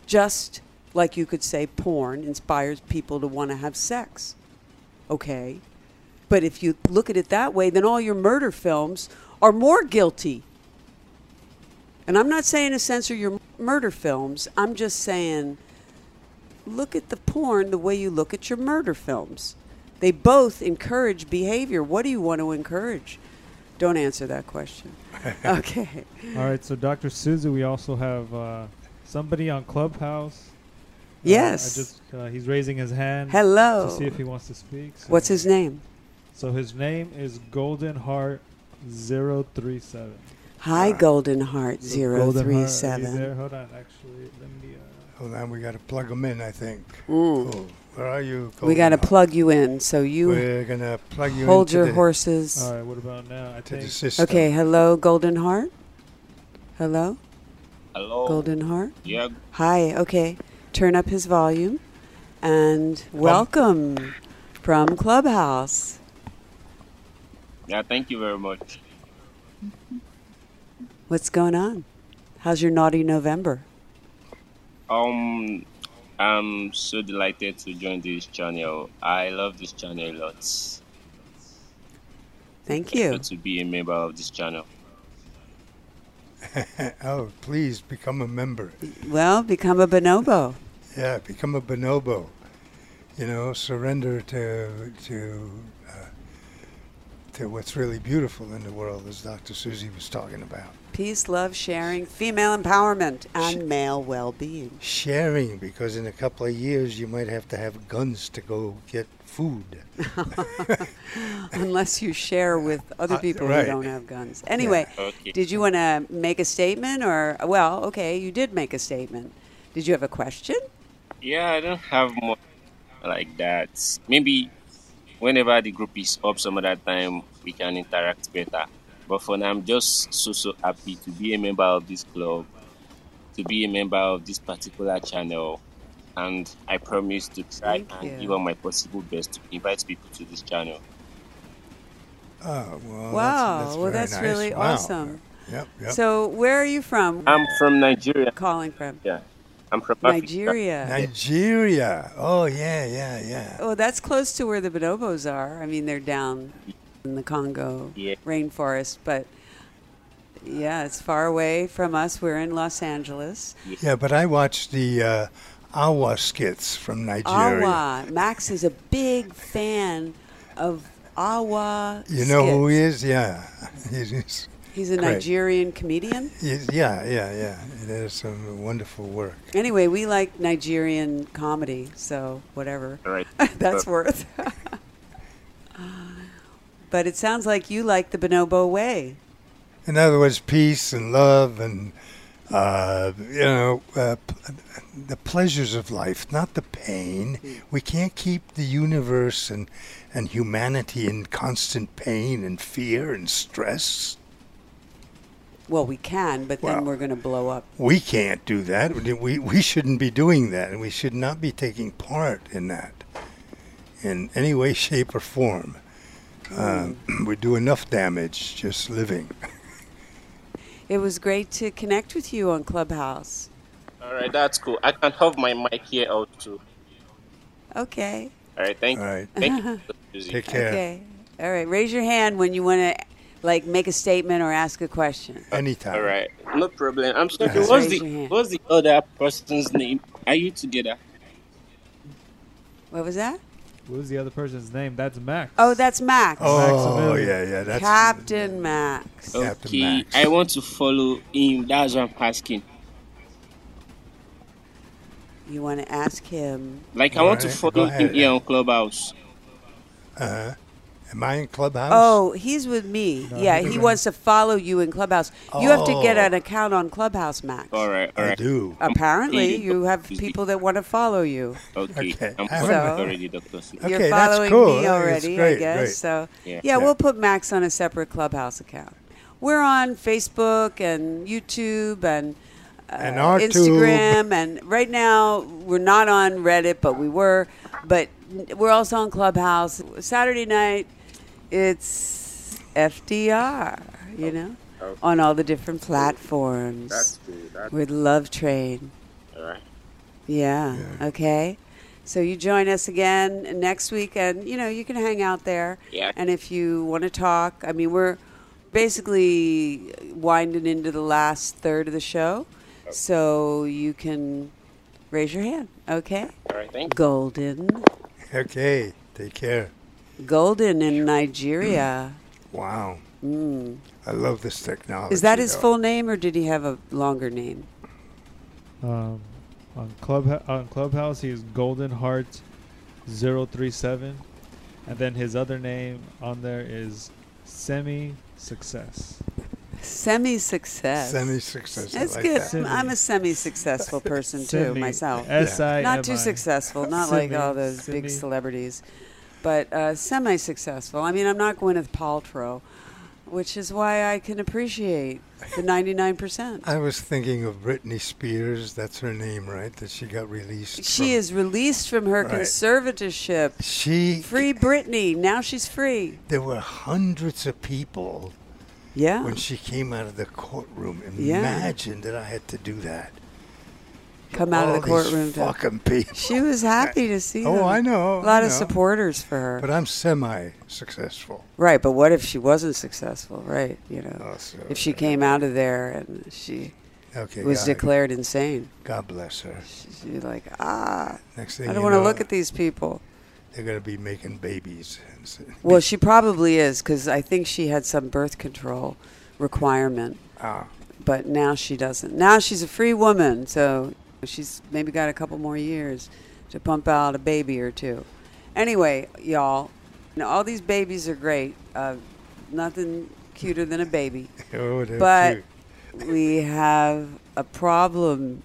just like you could say porn inspires people to want to have sex. Okay? But if you look at it that way, then all your murder films are more guilty. And I'm not saying to censor your murder films, I'm just saying look at the porn the way you look at your murder films. They both encourage behavior. What do you want to encourage? Don't answer that question. Okay. All right, so Dr. Susie, we also have uh, somebody on Clubhouse. Uh, Yes. I just uh, he's raising his hand Hello. to see if he wants to speak. So- What's his name? So his name is Golden Heart 037. Hi, Golden Heart So Golden Heart, are you 037. there? Hold on, actually, let me. Uh, Hold on, we got to plug them in. I think. Mm. Oh, where are you? We got to plug you in. So you We're gonna plug you hold your the, horses. all right, what about now? I to the think system. Okay, hello, Golden Heart. Hello, Hello. Golden Heart. Yeah, Hi, okay. Turn up his volume and welcome from Clubhouse. yeah. Thank you very much. What's going on? How's your naughty November? Um, I'm so delighted to join this channel. I love this channel a lot. Thank you. Good to be a member of this channel. oh, please become a member. Well, become a bonobo. Yeah, become a bonobo. You know, surrender to to uh, to what's really beautiful in the world, as Dr. Susie was talking about. Peace, love, sharing, female empowerment, and male well being. Sharing, because in a couple of years you might have to have guns to go get food. Unless you share with other Uh, people right. who don't have guns. Anyway, Okay. did you want to make a statement or, well, okay, you did make a statement. Did you have a question? Yeah, I don't have more like that. Maybe whenever the group is up some other time, we can interact better. But for now, I'm just so so happy to be a member of this club, to be a member of this particular channel, and I promise to try Thank and you. give all my possible best to invite people to this channel. Oh, well, Wow, that's, that's well, very that's nice. really Wow. awesome. Yep, yep. So, where are you from? I'm from Nigeria. calling from Yeah, I'm from Africa. Nigeria. Nigeria. Oh, yeah, yeah, yeah. Oh, that's close to where the bonobos are. I mean, they're down in the Congo Yeah. rainforest, but yeah, it's far away from us. We're in Los Angeles. Yeah, but I watched the uh, Awa skits from Nigeria. Awa. Max is a big fan of Awa. You know who he is? Yeah. He's, he's, He's a Great. Nigerian comedian. he's, yeah, yeah, yeah. He does some wonderful work. Anyway, we like Nigerian comedy, so whatever. Right. That's But- worth. but it sounds like you like the bonobo way. In other words, peace and love and uh, you know uh, p- the pleasures of life, not the pain. We can't keep the universe and and humanity in constant pain and fear and stress. Well, we can, but Well- then we're going to blow up. We can't do that. We we shouldn't be doing that, and we should not be taking part in that in any way, shape, or form. Um, we do enough damage just living. It was great to connect with you on Clubhouse. All right, that's cool. I can have my mic here out too. Okay. All right, thank All you. right. Thank you. for the music. Take care. Okay. All right. Raise your hand when you want to like make a statement or ask a question. Anytime. All right, no problem. I'm sorry. Just What's raise the your hand. what's the other person's name? Are you together? What was that? What was the other person's name? That's Max. Oh, that's Max. Oh Maximilian. yeah, yeah. That's Captain Max. Captain okay, Max. I want to follow him. That's what I'm asking. You want to ask him? Like I want to follow him here on Clubhouse. Uh, am I in clubhouse? Oh, he's with me. No, yeah, he wants to follow you in Clubhouse. You have to get Oh. an account on Clubhouse, Max. All right, all I do. Apparently, you have people that want to follow you. Okay, Okay. I'm So- following already, Doctor. Sue. Okay, You're that's following cool. me already, great, I guess. great. So, Yeah. yeah. Yeah. we'll put Max on a separate Clubhouse account. We're on Facebook and YouTube and uh, And our Instagram, and right now we're not on Reddit, but we were. But we're also on Clubhouse. Saturday night, it's FDR. You know, Okay. on all the different platforms That's cool. That's with Love Train. all right. Yeah. Yeah. Okay. So you join us again next week, and you know you can hang out there. Yeah. And if you want to talk, I mean, we're basically winding into the last third of the show, so you can raise your hand. Okay. All right. Thank. Golden. Okay. Take care. Golden in Nigeria. Wow. Mm. I love this technology. Is that his though. full name, or did he have a longer name? Um, on Club on Clubhouse, he's Golden Heart 037, and then his other name on there is Semi Success. Semi-success. Semi-success. I That's like good. that. Semi. I'm a semi-successful person too, myself. S-I-M-I. not too successful, not like all those big celebrities, but uh, semi-successful. I mean, I'm not Gwyneth Paltrow, which is why I can appreciate the 99%. I was thinking of Britney Spears. That's her name, right? That she got released. She from. is released from her Right. conservatorship. She. Free Britney. Now she's free. There were hundreds of people Yeah. when she came out of the courtroom. Yeah. Imagine that I had to do that. Come out All of the courtroom. to- Fucking people. She was happy to see Oh, them. I know. A lot I of know. supporters for her. But I'm semi-successful. right, but what if she wasn't successful, right? You know, Oh, so- if she came out of there and she Okay. was God, declared insane. God bless her. She's like, ah, Next thing I don't want to look at these people. They're gonna be making babies. Well, she probably is because I think she had some birth control requirement, Ah, but now she doesn't. Now she's a free woman, so she's maybe got a couple more years to pump out a baby or two. Anyway, y'all, you know, all these babies are great. Uh, nothing cuter than a baby. oh, But cute. we have a problem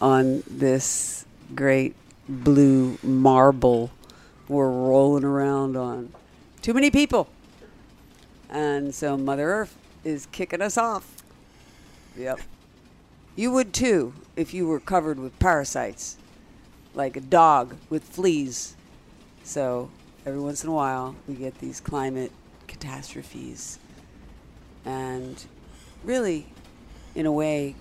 on this great blue marble we're rolling around on. Too many people. And so Mother Earth is kicking us off. Yep. You would too if you were covered with parasites, like a dog with fleas. So every once in a while, we get these climate catastrophes. And really, in a way,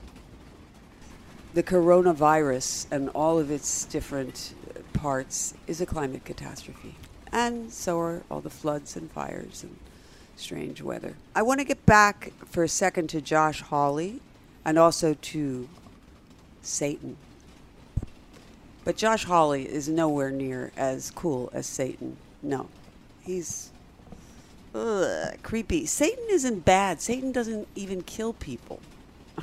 the coronavirus and all of its different uh, parts is a climate catastrophe. And so are all the floods and fires and strange weather. I want to get back for a second to Josh Hawley and also to Satan. But Josh Hawley is nowhere near as cool as Satan. No. He's ugh, creepy. Satan isn't bad. Satan doesn't even kill people.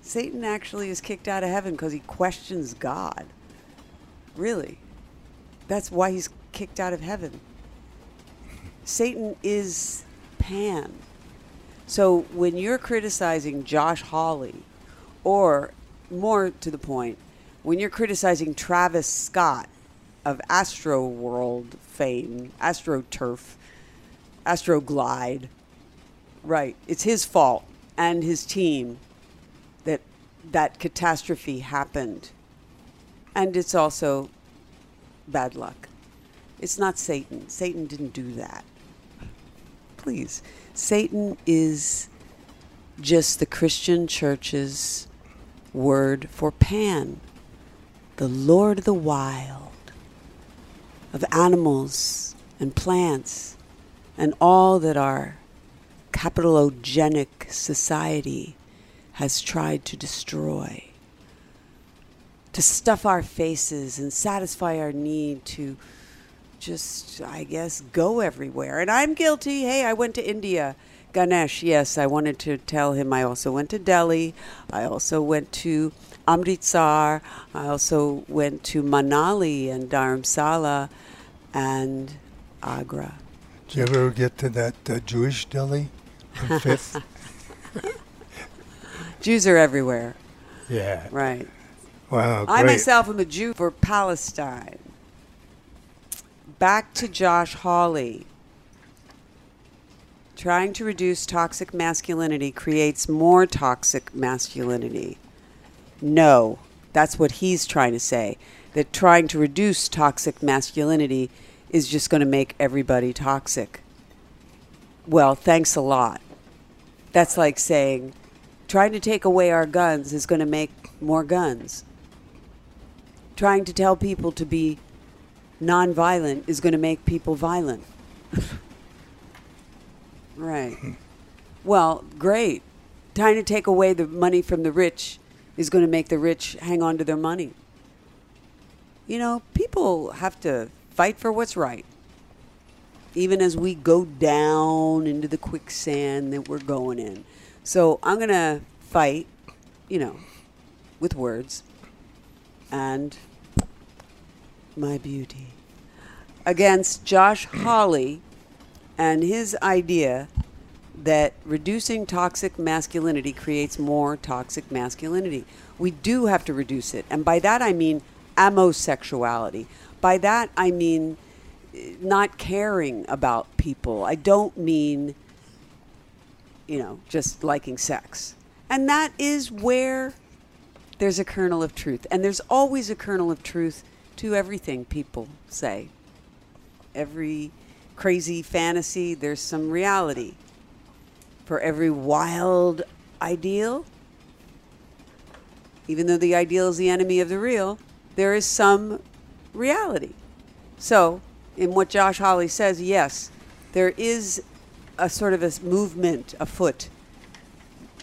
Satan actually is kicked out of heaven because he questions God. Really. That's why he's kicked out of heaven. Satan is Pan. So when you're criticizing Josh Hawley, or more to the point, when you're criticizing Travis Scott of Astroworld fame, AstroTurf, Astroglide, right? It's his fault and his team that that catastrophe happened. And it's also bad luck. It's not Satan. Satan didn't do that. Please. Satan is just the Christian church's word for Pan, the Lord of the wild, of animals and plants, and all that our capitalogenic society has tried to destroy. To stuff our faces and satisfy our need to just, I guess, go everywhere. And I'm guilty. Hey, I went to India. Ganesh, yes, I wanted to tell him I also went to Delhi. I also went to Amritsar. I also went to Manali and Dharamsala and Agra. Did you ever get to that uh, Jewish deli on Fifth? Jews are everywhere, yeah. right? Wow. Great. I myself am a Jew for Palestine. Back to Josh Hawley. Trying to reduce toxic masculinity creates more toxic masculinity. No, that's what he's trying to say. That trying to reduce toxic masculinity is just going to make everybody toxic. Well, thanks a lot. That's like saying trying to take away our guns is going to make more guns trying to tell people to be nonviolent is going to make people violent. right. Well, great. Trying to take away the money from the rich is going to make the rich hang on to their money. You know, people have to fight for what's right. Even as we go down into the quicksand that we're going in. So I'm going to fight, you know, with words and my beauty against Josh Hawley and his idea that reducing toxic masculinity creates more toxic masculinity. We do have to reduce it. And by that I mean ammosexuality. By that I mean eh, not caring about people. I don't mean, you know, just liking sex. And that is where there's a kernel of truth. And there's always a kernel of truth to everything people say. Every crazy fantasy, there's some reality. For every wild ideal, even though the ideal is the enemy of the real, there is some reality. So, in what Josh Hawley says, yes, there is a sort of a movement afoot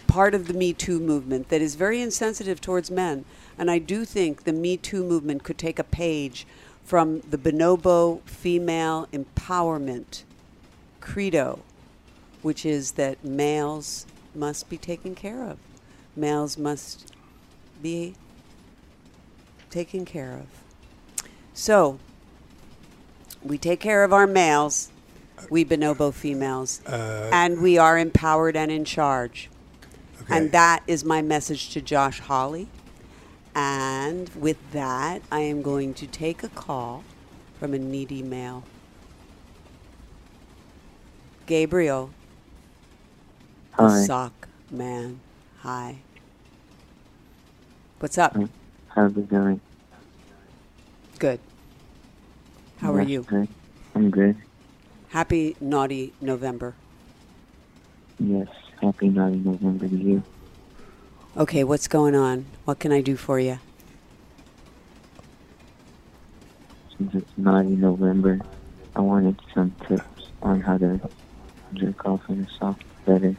part of the Me Too movement that is very insensitive towards men. And I do think the Me Too movement could take a page from the bonobo female empowerment credo, which is that males must be taken care of. Males must be taken care of. So, we take care of our males, we bonobo females, Uh, and we are empowered and in charge. okay. And that is my message to Josh Hawley. And with that, I am going to take a call from a needy male. Gabriel, the Hi, sock man. Hi. What's up? How's it going? Good. How are you? good. I'm good. Happy naughty November. Yes, happy naughty November to you. Okay, what's going on? What can I do for you? Since it's naughty November, I wanted some tips on how to jerk off in a sock better.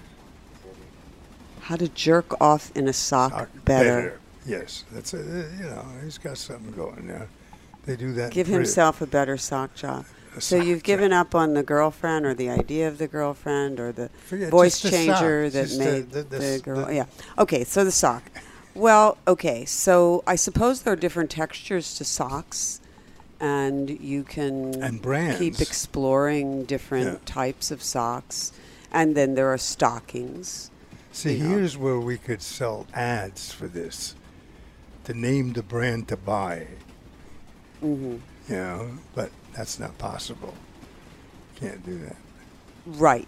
How to jerk off in a sock, Sock better. Yes, that's a, you know he's got something going there. They do that. Give himself a better sock job. So you've given up on the girlfriend or the idea of the girlfriend or the Forget- voice changer that just made the- the, the- girl. the- yeah. Okay, so the sock. Well, okay, so I suppose there are different textures to socks. and you can And brands. keep exploring different Yeah. types of socks. And then there are stockings. See, you know. here's where we could sell ads for this to name the brand to buy. Mm-hmm. You know, but that's not possible. Can't do that. Right.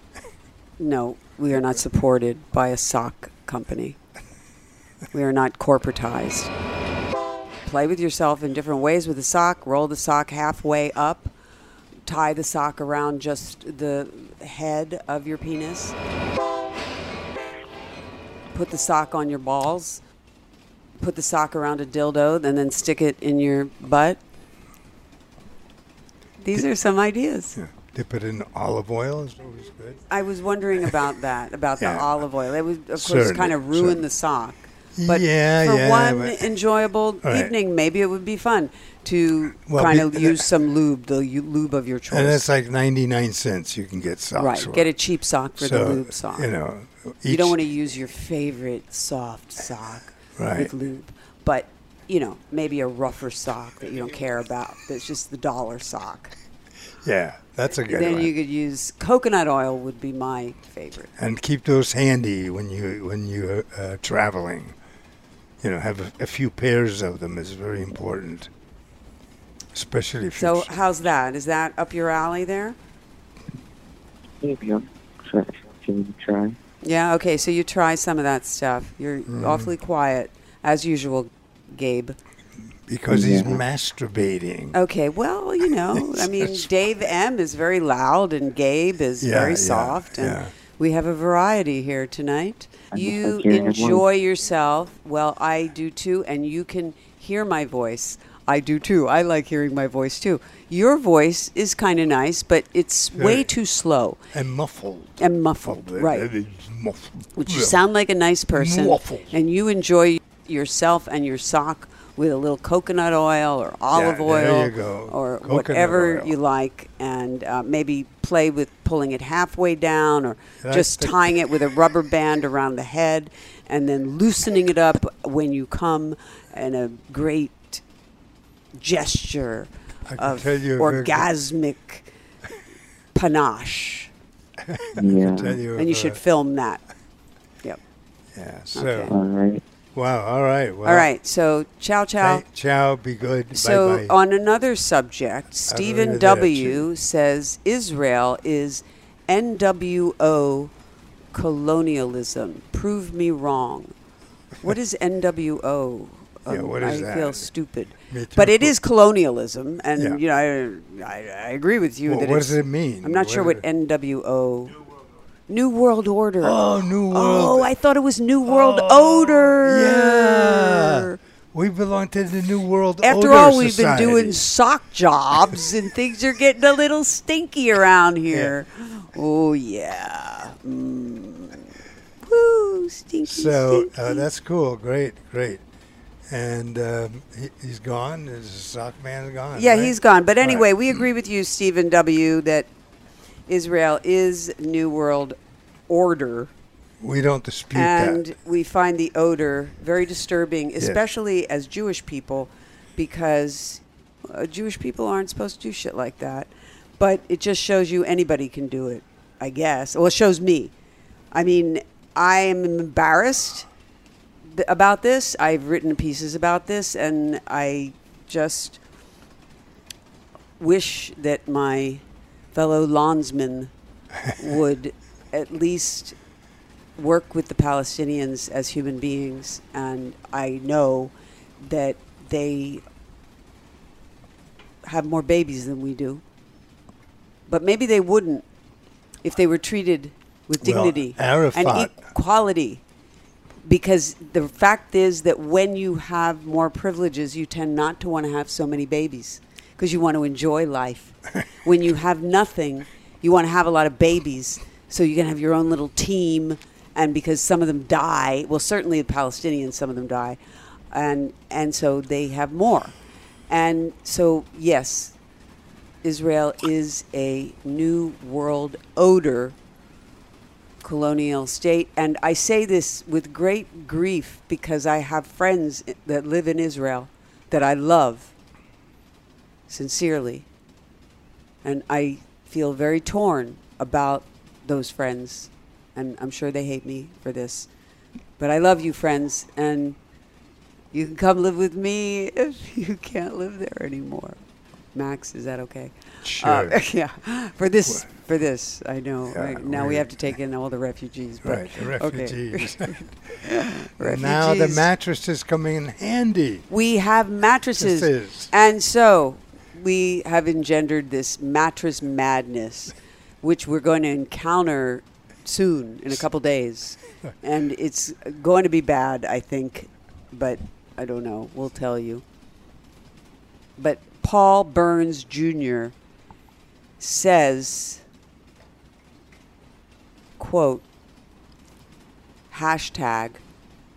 No, we are not supported by a sock company. We are not corporatized. Play with yourself in different ways with the sock. Roll the sock halfway up. Tie the sock around just the head of your penis. Put the sock on your balls. Put the sock around a dildo and then stick it in your butt. These are some ideas. Yeah. Dip it in olive oil is always good. I was wondering about that, about Yeah. the olive oil. It would, of course, Certainly, kind of ruin certainly. the sock. But yeah, for yeah. one enjoyable Right. evening, maybe it would be fun to Well, kind of use some lube, the lube of your choice. and it's like 99 cents you can get socks right. for. Get a cheap sock for so, the lube sock. You know, you don't want to use your favorite soft sock Right. with lube, but you know, maybe a rougher sock that you don't care about. That's just the dollar sock. Yeah, that's a good then one. you could use coconut oil. Would be my favorite. and keep those handy when you when you're uh, traveling. You know, have a, a few pairs of them is very important, especially if So you how's that? Is that up your alley there? Maybe I'll try, give it a try. Yeah, okay, so you try some of that stuff. You're Mm-hmm. awfully quiet, as usual, Gabe. because he's Yeah. masturbating. Okay, well, you know, I mean, Dave M is very loud and Gabe is Yeah, very yeah, soft, and yeah. we have a variety here tonight. I guess You enjoy yourself. Well, I do too, and you can hear my voice. I do too. I like hearing my voice too. Your voice is kind of nice, but it's way too slow and muffled. and muffled, Muffled. right? It's muffled. Which you sound like a nice person, Muffled. and you enjoy yourself and your sock with a little coconut oil or olive there oil you go. or Coconut whatever oil. you like, and uh, maybe play with pulling it halfway down or And I just think- tying it with a rubber band around the head, and then loosening it up when you come, in a great gesture I can of tell you a very good- orgasmic panache. Yeah. Tell you And you of, should film that. Yep. Yeah. So, Okay. All right. Wow. All right. Well, All right. So, ciao, ciao. Hey, ciao. Be good. So, bye bye. on another subject, Stephen W. says Israel is NWO colonialism. Prove me wrong. What is NWO? Yeah, um, what is I feel stupid. But it is colonialism, and Yeah. you know I, I, I agree with you Well, that what does it mean? I'm not sure what? NWO. New World Order. Oh, New World. Oh, I thought it was New World Oh, Odor. Yeah. We belong to the New World After Odor all, we've Society. been doing sock jobs, and things are getting a little stinky around here. Oh yeah. Mm. Woo, stinky. So stinky. uh, that's cool. Great, great. And um, he, he's gone. His sock man's gone. yeah, right? he's gone. But Right. anyway, we agree with you, Stephen W. That Israel is New World Order. We don't dispute and that. And we find the odor very disturbing, especially as Jewish people, because uh, Jewish people aren't supposed to do shit like that. But it just shows you anybody can do it, I guess. Well, it shows me. I mean, I am embarrassed th- about this. I've written pieces about this, and I just wish that my fellow landsmen would at least work with the Palestinians as human beings, and I know that they have more babies than we do. But maybe they wouldn't if they were treated with Well, dignity and equality. Because the fact is that when you have more privileges, you tend not to want to have so many babies because you want to enjoy life. When you have nothing, you want to have a lot of babies so you can have your own little team. And because some of them die, well, certainly the Palestinians, some of them die, and and so they have more. And so, yes, Israel is a new world odor colonial state. And I say this with great grief because I have friends that live in Israel that I love. sincerely. And I feel very torn about those friends, and I'm sure they hate me for this. But I love you, friends, and you can come live with me if you can't live there anymore. Max, is that okay? Sure. Uh, yeah. For this, for this, I know. Yeah, right? Now we have to take in all the refugees. But, Right, the okay. refugees. refugees. now the mattresses come in handy. We have mattresses. Is. And so we have engendered this mattress madness, which we're going to encounter soon in a couple days. And it's going to be bad, I think, but I don't know. We'll tell you. But Paul Burns Jr. says, quote, hashtag,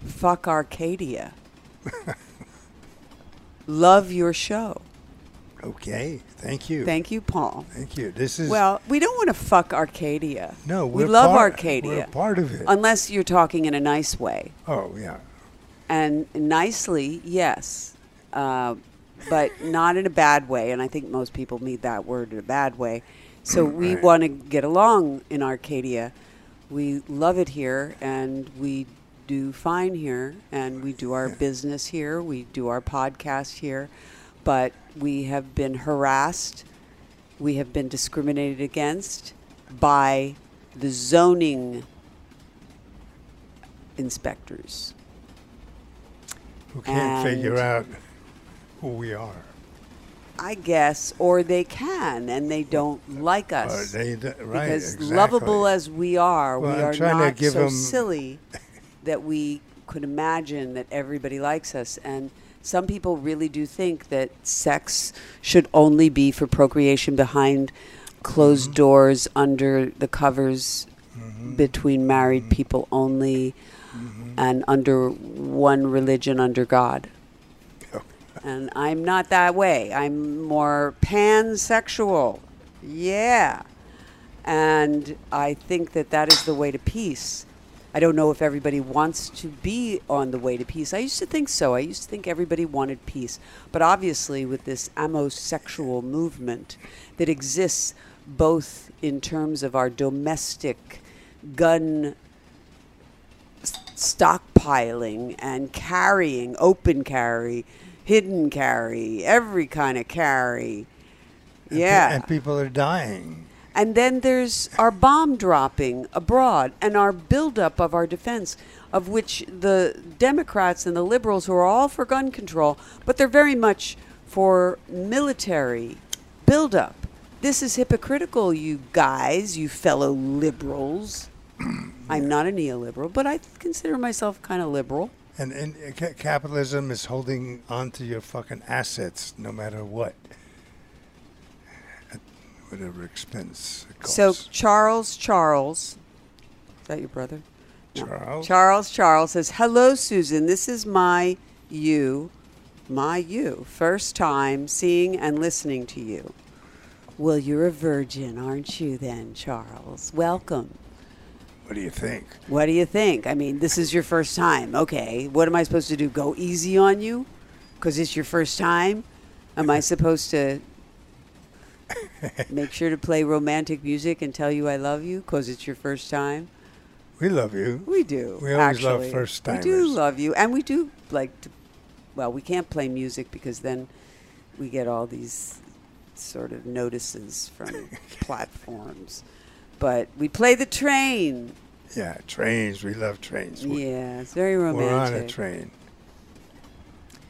fuck Arcadia. Love your show. Okay, thank you. Thank you, Paul. Thank you. This is Well, we don't want to fuck Arcadia. no. we love part- Arcadia. We're part of it. Unless you're talking in a nice way. oh yeah. And nicely, yes. Uh, but not in a bad way. And I think most people mean that word in a bad way. So we Right. want to get along in Arcadia. We love it here and we do fine here and we do our business here. We do our podcast here. But we have been harassed. We have been discriminated against by the zoning inspectors. Who can't figure out who we are? I guess, or they can, and they don't like us. they, right, because exactly. lovable as we are, Well, we I'm are not so silly that we could imagine that everybody likes us. And some people really do think that sex should only be for procreation behind closed Mm-hmm. doors, under the covers, between married Mm-hmm. people only, and under one religion, under God. And I'm not that way. I'm more pansexual. Yeah. And I think that that is the way to peace. I don't know if everybody wants to be on the way to peace. I used to think so. I used to think everybody wanted peace. But obviously, with this ammosexual movement that exists both in terms of our domestic gun stockpiling and carrying, open carry, hidden carry, every kind of carry. Yeah. and people are dying. And then there's our bomb dropping abroad and our buildup of our defense, of which the Democrats and the liberals who are all for gun control, but they're very much for military buildup. This is hypocritical, you guys, you fellow liberals. I'm not a neoliberal, but I consider myself kind of liberal. And, and uh, ca- capitalism is holding on to your fucking assets no matter what. At whatever expense it costs. So Charles Charles, is that your brother? No. Charles? Charles Charles says, "Hello, Susan. This is my you, my you. First time seeing and listening to you. Well, you're a virgin, aren't you? Then, Charles. Welcome. What do you think? What do you think? I mean, this is your first time. Okay. What am I supposed to do? Go easy on you? Because it's your first time? Am I supposed to make sure to play romantic music and tell you I love you because it's your first time? We love you. We do. We always love first first We do love you, and we do like. To, well, we can't play music because then we get all these sort of notices from platforms. But we play the train. Yeah, trains. We love trains. Yeah, it's very romantic. We're on a train.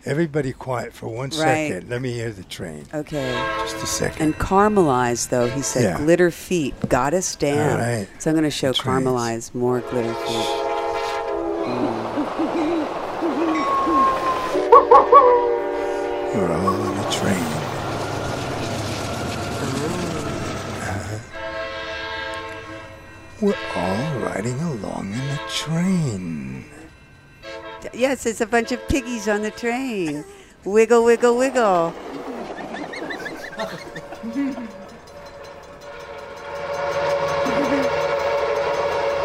Everybody quiet for one Right. second. Let me hear the train. Okay. Just a second. And caramelize, though, he said, Yeah. glitter feet. Goddess damn. All right. So I'm going to show The trains. caramelize more glitter feet. We're all on a train. Uh, we're all riding along in a train. Yes, it's a bunch of piggies on the train. Wiggle, wiggle, wiggle.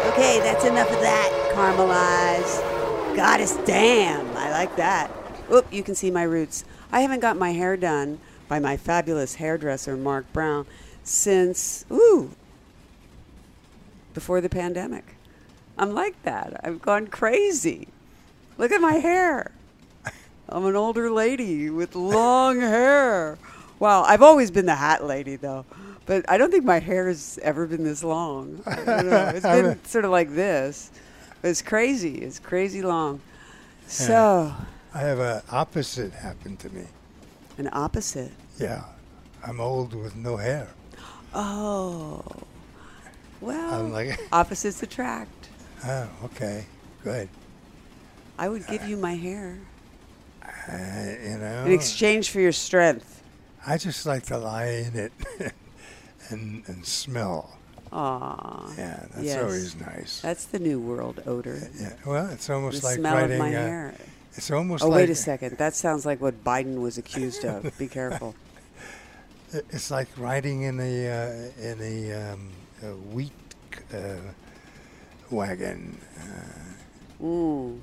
okay, that's enough of that. Caramelize. Goddess damn. I like that. Oop, you can see my roots. I haven't got my hair done, by my fabulous hairdresser, Mark Brown, since, ooh, before the pandemic. I'm like that. I've gone crazy. Look at my hair. I'm an older lady with long hair. Wow, I've always been the hat lady though, but I don't think my hair has ever been this long. I don't know. It's been sort of like this. But it's crazy. It's crazy long. So, I have an opposite happen to me. an opposite. Yeah, I'm old with no hair. Oh, well, I'm like, opposites attract. oh, okay, good. I would give you my hair Uh, you know, in exchange for your strength. I just like to lie in it and and smell. Aw. Yeah, that's yes. always nice. That's the new world odor. yeah, well, it's almost The like smell writing. of my uh, hair. It's almost Oh, like wait a second. That sounds like what Biden was accused of. Be careful. It's like riding in a uh, in a, um, a wheat uh, wagon. Uh, Mm,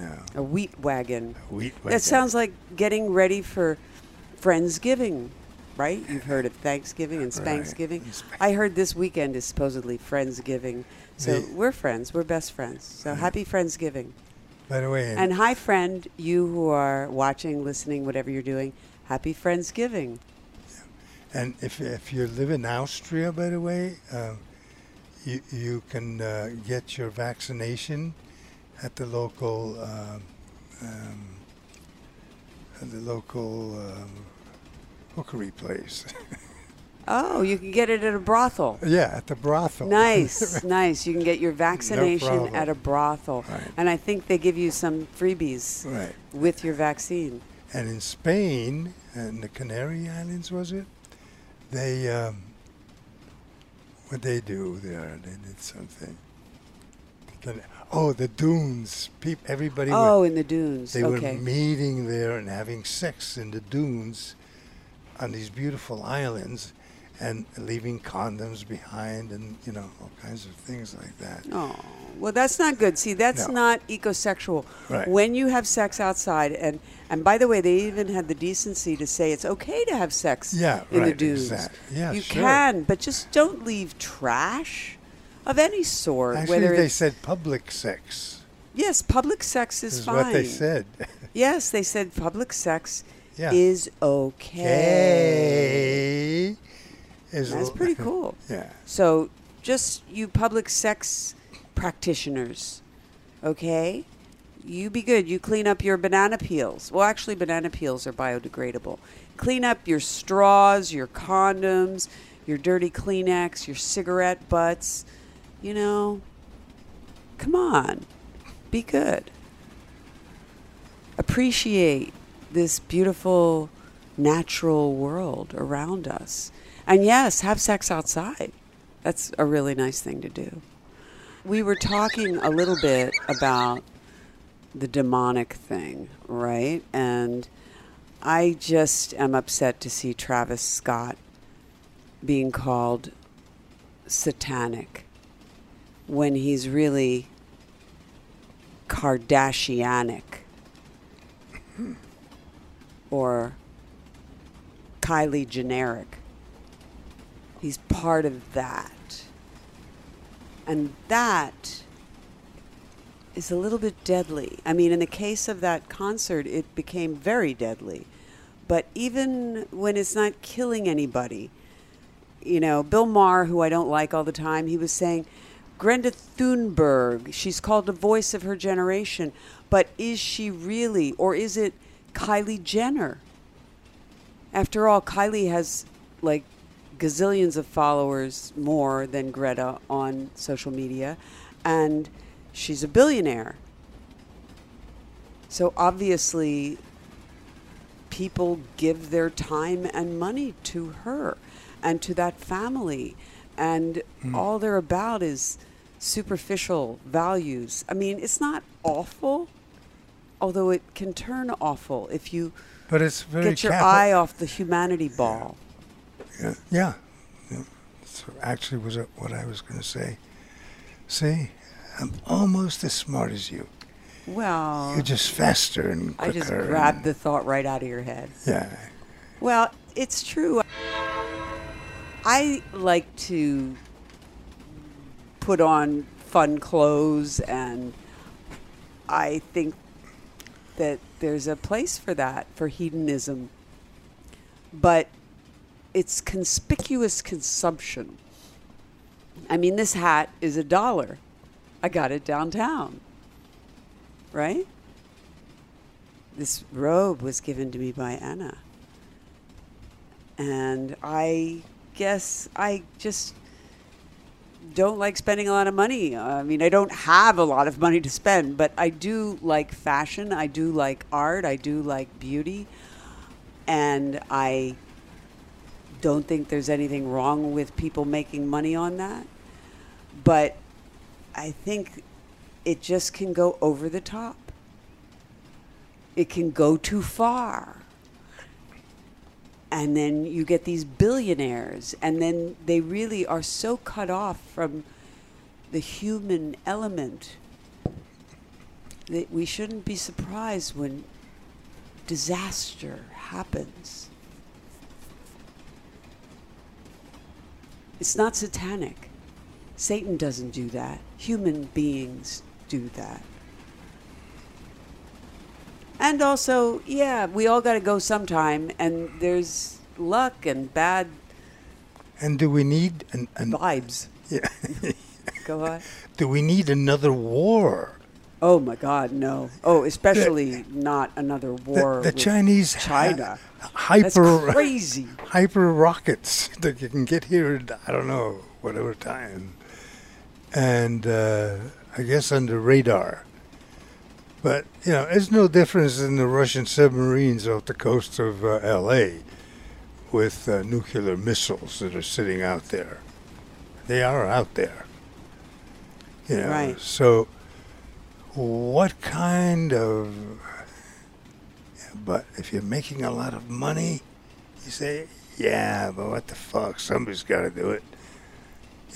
know, a wheat wagon. a wheat wagon. That sounds like getting ready for Friendsgiving, right? You've heard of Thanksgiving and Right. Spanksgiving. Spank- I heard this weekend is supposedly Friendsgiving. So The- we're friends. We're best friends. So happy Friendsgiving. By the way, And hi, friend, you who are watching, listening, whatever you're doing, happy Friendsgiving. And if if you live in Austria, by the way, um, you you can uh, get your vaccination at the local um, um, at the local um, hookery place. Oh, you can get it at a brothel. yeah, at the brothel. Nice, nice. You can get your vaccination problem. at a brothel. Right. And I think they give you some freebies right. with your vaccine. And in Spain, and the Canary Islands, was it? They um, what they do there? They did something. Oh, the dunes. Peop, everybody. were- Oh, in the dunes. They okay. were meeting there and having sex in the dunes on these beautiful islands and leaving condoms behind and, you know, all kinds of things like that. Oh, well, that's not good. See, that's No. not ecosexual. Right. When you have sex outside, and and by the way, they even had the decency to say it's okay to have sex Yeah, in the dunes. exact- yeah, you sure. can, but just don't leave trash of any sort. Actually, whether they said public sex yes, public sex is, is fine. what they said. Yes, they said public sex Yeah. is okay. Is That's pretty cool. Yeah. So, just you public sex practitioners, okay? You be good. You clean up your banana peels. Well, actually, banana peels are biodegradable. Clean up your straws, your condoms, your dirty Kleenex, your cigarette butts. You know, come on, be good. Appreciate this beautiful natural world around us. And yes, have sex outside. That's a really nice thing to do. We were talking a little bit about the demonic thing, right? And I just am upset to see Travis Scott being called satanic when he's really Kardashianic or Kylie generic. He's part of that. And that is a little bit deadly. I mean, in the case of that concert, it became very deadly. But even when it's not killing anybody, you know, Bill Maher, who I don't like all the time, he was saying, Greta Thunberg, she's called the voice of her generation, but is she really, or is it Kylie Jenner? After all, Kylie has like gazillions of followers more than Greta on social media, and she's a billionaire. So obviously, people give their time and money to her and to that family, and hmm. all they're about is superficial values. I mean, it's not awful, although it can turn awful if you But it's very get your capital- eye off the humanity ball. Yeah, yeah. yeah. So actually, was what I was going to say? See, I'm almost as smart as you. Well, You're just faster and quicker. I just grabbed the thought right out of your head. Yeah, Well, it's true. I like to put on fun clothes, and I think that there's a place for that, for hedonism. But it's conspicuous consumption. I mean, this hat is a dollar. I got it downtown. Right? This robe was given to me by Anna. And I guess I just don't like spending a lot of money. I mean, I don't have a lot of money to spend, but I do like fashion. I do like art. I do like beauty. And I don't think there's anything wrong with people making money on that. But I think it just can go over the top. It can go too far. And then you get these billionaires, and then they really are so cut off from the human element that we shouldn't be surprised when disaster happens. It's not satanic. Satan doesn't do that. Human beings do that. And also, yeah, we all got to go sometime, and there's luck and bad And do we need an, an vibes. yeah. Go on. do we need another war? Oh my God, no. Oh, especially not another war. the, the Chinese China. ha- That's hyper crazy. hyper rockets that you can get here in, I don't know whatever time, and uh, I guess under radar. But you know, there's no difference in the Russian submarines off the coast of uh, L.A. with uh, nuclear missiles that are sitting out there. They are out there. You know, Right. so what kind of but if you're making a lot of money, you say, yeah, but what the fuck? Somebody's got to do it.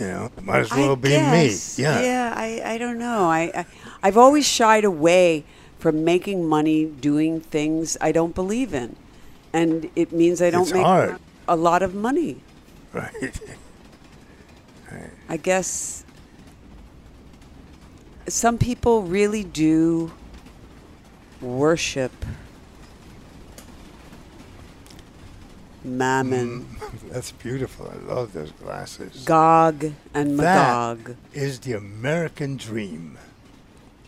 You know, might as well I be guess. me. Yeah. Yeah, I, I don't know. I, I I've always shied away from making money doing things I don't believe in. And it means I don't It's make hard. a lot of money. Right. I guess some people really do worship Mammon, mm, That's beautiful. I love those glasses. Gog and Magog, Is the American dream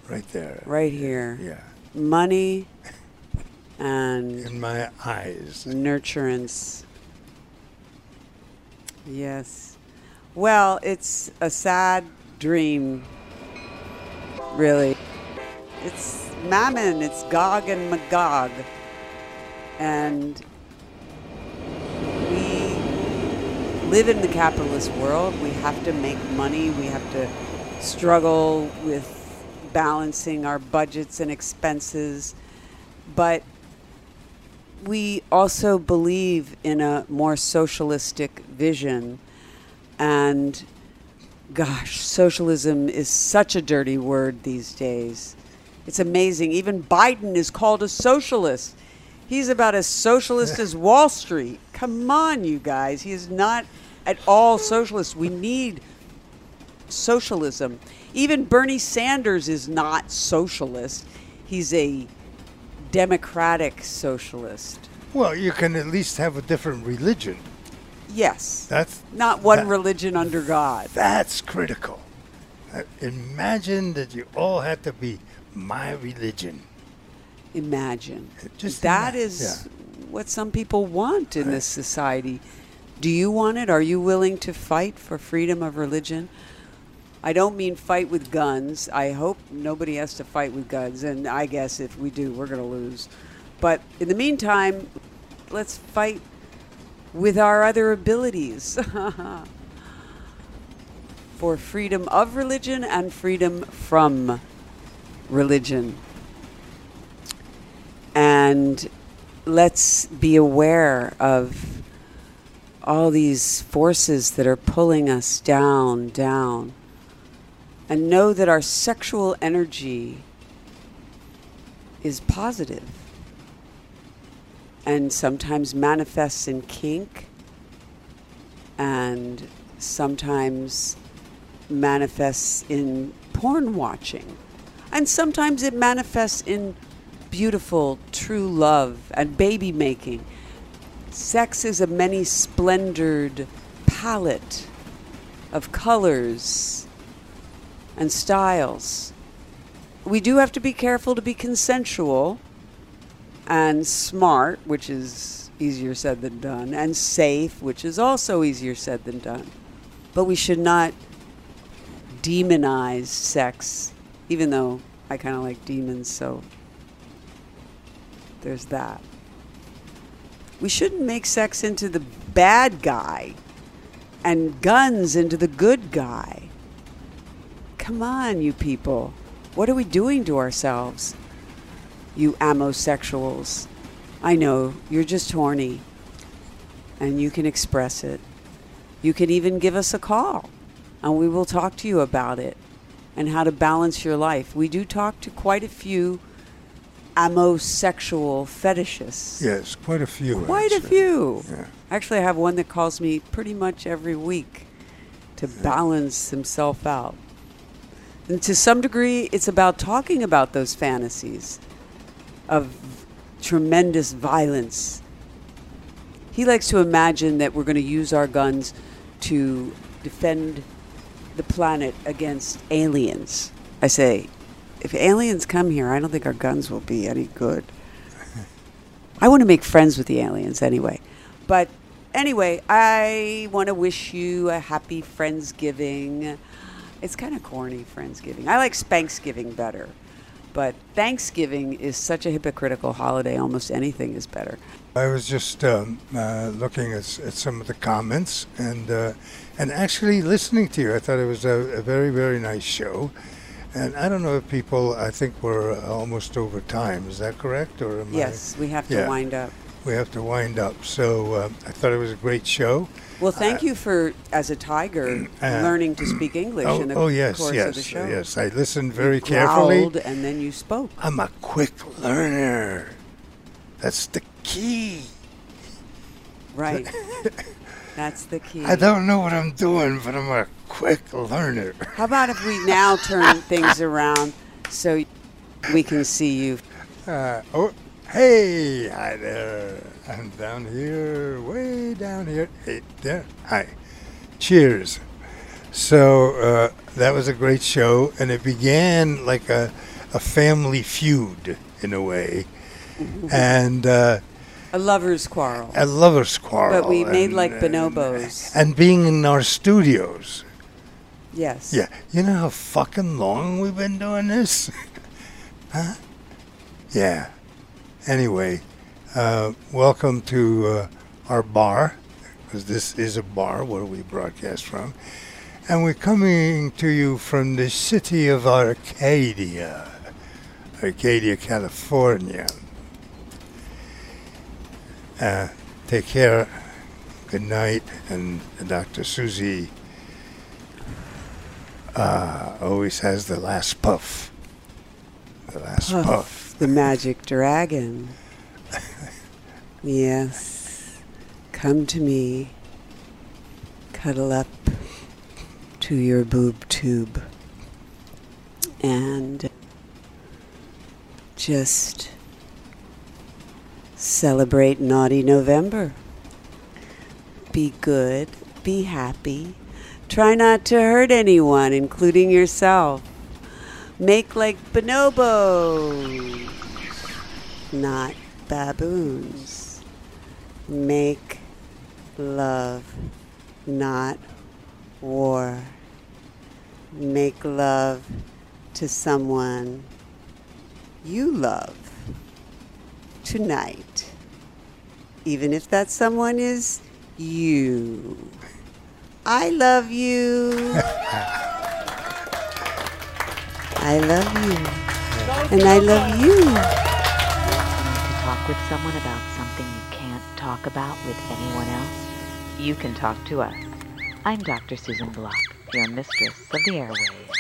right there. right here. Yeah. Money and In my eyes. nurturance. Yes. Well, it's a sad dream, really. It's Mammon, it's Gog and Magog. And we live in the capitalist world. We have to make money. We have to struggle with balancing our budgets and expenses. But we also believe in a more socialistic vision. And gosh, socialism is such a dirty word these days. It's amazing. Even Biden is called a socialist. He's about as socialist as Wall Street. Come on, you guys. He is not at all socialist. We need socialism. Even Bernie Sanders is not socialist. He's a democratic socialist. Well, you can at least have a different religion. Yes. That's Not one that- religion under God. That's critical. Uh, Imagine that you all had to be my religion. Imagine. Just that ima- is what some people want in this society. Do you want it? Are you willing to fight for freedom of religion? I don't mean fight with guns. I hope nobody has to fight with guns. And I guess if we do, we're going to lose. But in the meantime, let's fight with our other abilities for freedom of religion and freedom from religion. And let's be aware of all these forces that are pulling us down, down. And know that our sexual energy is and sometimes manifests in kink and sometimes manifests in porn watching. And sometimes it manifests in beautiful, true love and baby making. Sex is a many splendored palette of colors and styles. We do have to be careful to be consensual and smart, which is easier said than done, and safe, which is also easier said than done. But we should not demonize sex, even though I kind of like demons, so there's that. We shouldn't make sex into the bad guy and guns into the good guy. Come on, you people. What are we doing to ourselves? You ammosexuals. I know, you're just horny. And you can express it. You can even give us a call, and we will talk to you about it and how to balance your life. We do talk to quite a few ammosexual fetishists. Yes, quite a few. Quite a few. Yeah. Actually, I have one that calls me pretty much every week to balance himself out. And to some degree, it's about talking about those fantasies of tremendous violence. He likes to imagine that we're going to use our guns to defend the planet against aliens. I say, if aliens come here, I don't think our guns will be any good. I want to make friends with the aliens anyway. But anyway, I want to wish you a happy Friendsgiving. It's kind of corny, Friendsgiving. I like Spanksgiving better. But Thanksgiving is such a hypocritical holiday, almost anything is better. I was just um, uh, looking at, at some of the comments and uh, and actually listening to you. I thought it was a, a very very nice show. And I don't know if people. I think we're uh, almost over time. Is that correct? Or am I- Yes, we have to Yeah. wind up. we have to wind up. So uh, I thought it was a great show. Well, thank you for, as a tiger, uh, learning to speak English Oh, in the oh yes, course yes, of the show. yes. I listened very you carefully. and then you spoke. I'm a quick learner. That's the key. Right. That's the key. I don't know what I'm doing, but I'm a quick learner. How about if we now turn things around so we can see you? Uh, oh, hey, hi there. I'm down here, way down here. Hey, there. Hi. Cheers. So uh, that was a great show, and it began like a, a family feud in a way, and uh, A lover's quarrel. a lover's quarrel. But we made and- like and- bonobos. And being in our studios. Yes. Yeah. You know how fucking long we've been doing this? huh? Yeah. Anyway, uh, welcome to uh, our bar, because this is a bar where we broadcast from. And we're coming to you from the city of Arcadia, Arcadia, California. Uh, take care. Good night. And Dr. Susie uh, always has the last puff. The last Puff. puff. The magic dragon. yes. Come to me. Cuddle up to your boob tube. And just celebrate Naughty November. Be good. Be happy. Try not to hurt anyone, including yourself. Make like bonobos, not baboons. Make love, not war. Make love to someone you love tonight, even if that someone is you. I love you. I love you. And I love you. to talk with someone about something you can't talk about with anyone else, you can talk to us. I'm Dr. Susan Block, your mistress of the airwaves.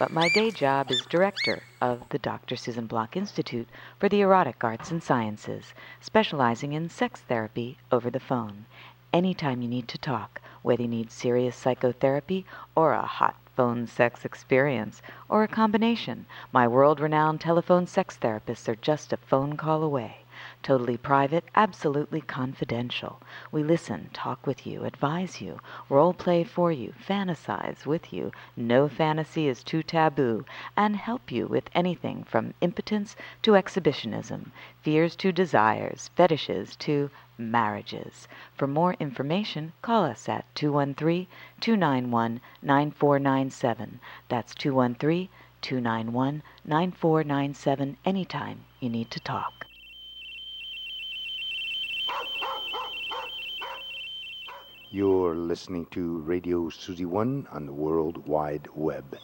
but my day job is director of the Dr. Susan Block Institute for the Erotic Arts and Sciences, specializing in sex therapy over the phone. Anytime you need to talk, whether you need serious psychotherapy or a hot phone sex experience, or a combination, my world renowned telephone sex therapists are just a phone call away. Totally private, absolutely confidential. We listen, talk with you, advise you, role play for you, fantasize with you. No fantasy is too taboo, and help you with anything from impotence to exhibitionism, fears to desires, fetishes to marriages. For more information, call us at 213 291 9497. That's 213 291 9497 anytime you need to talk. You're listening to Radio Susie One on the World Wide Web.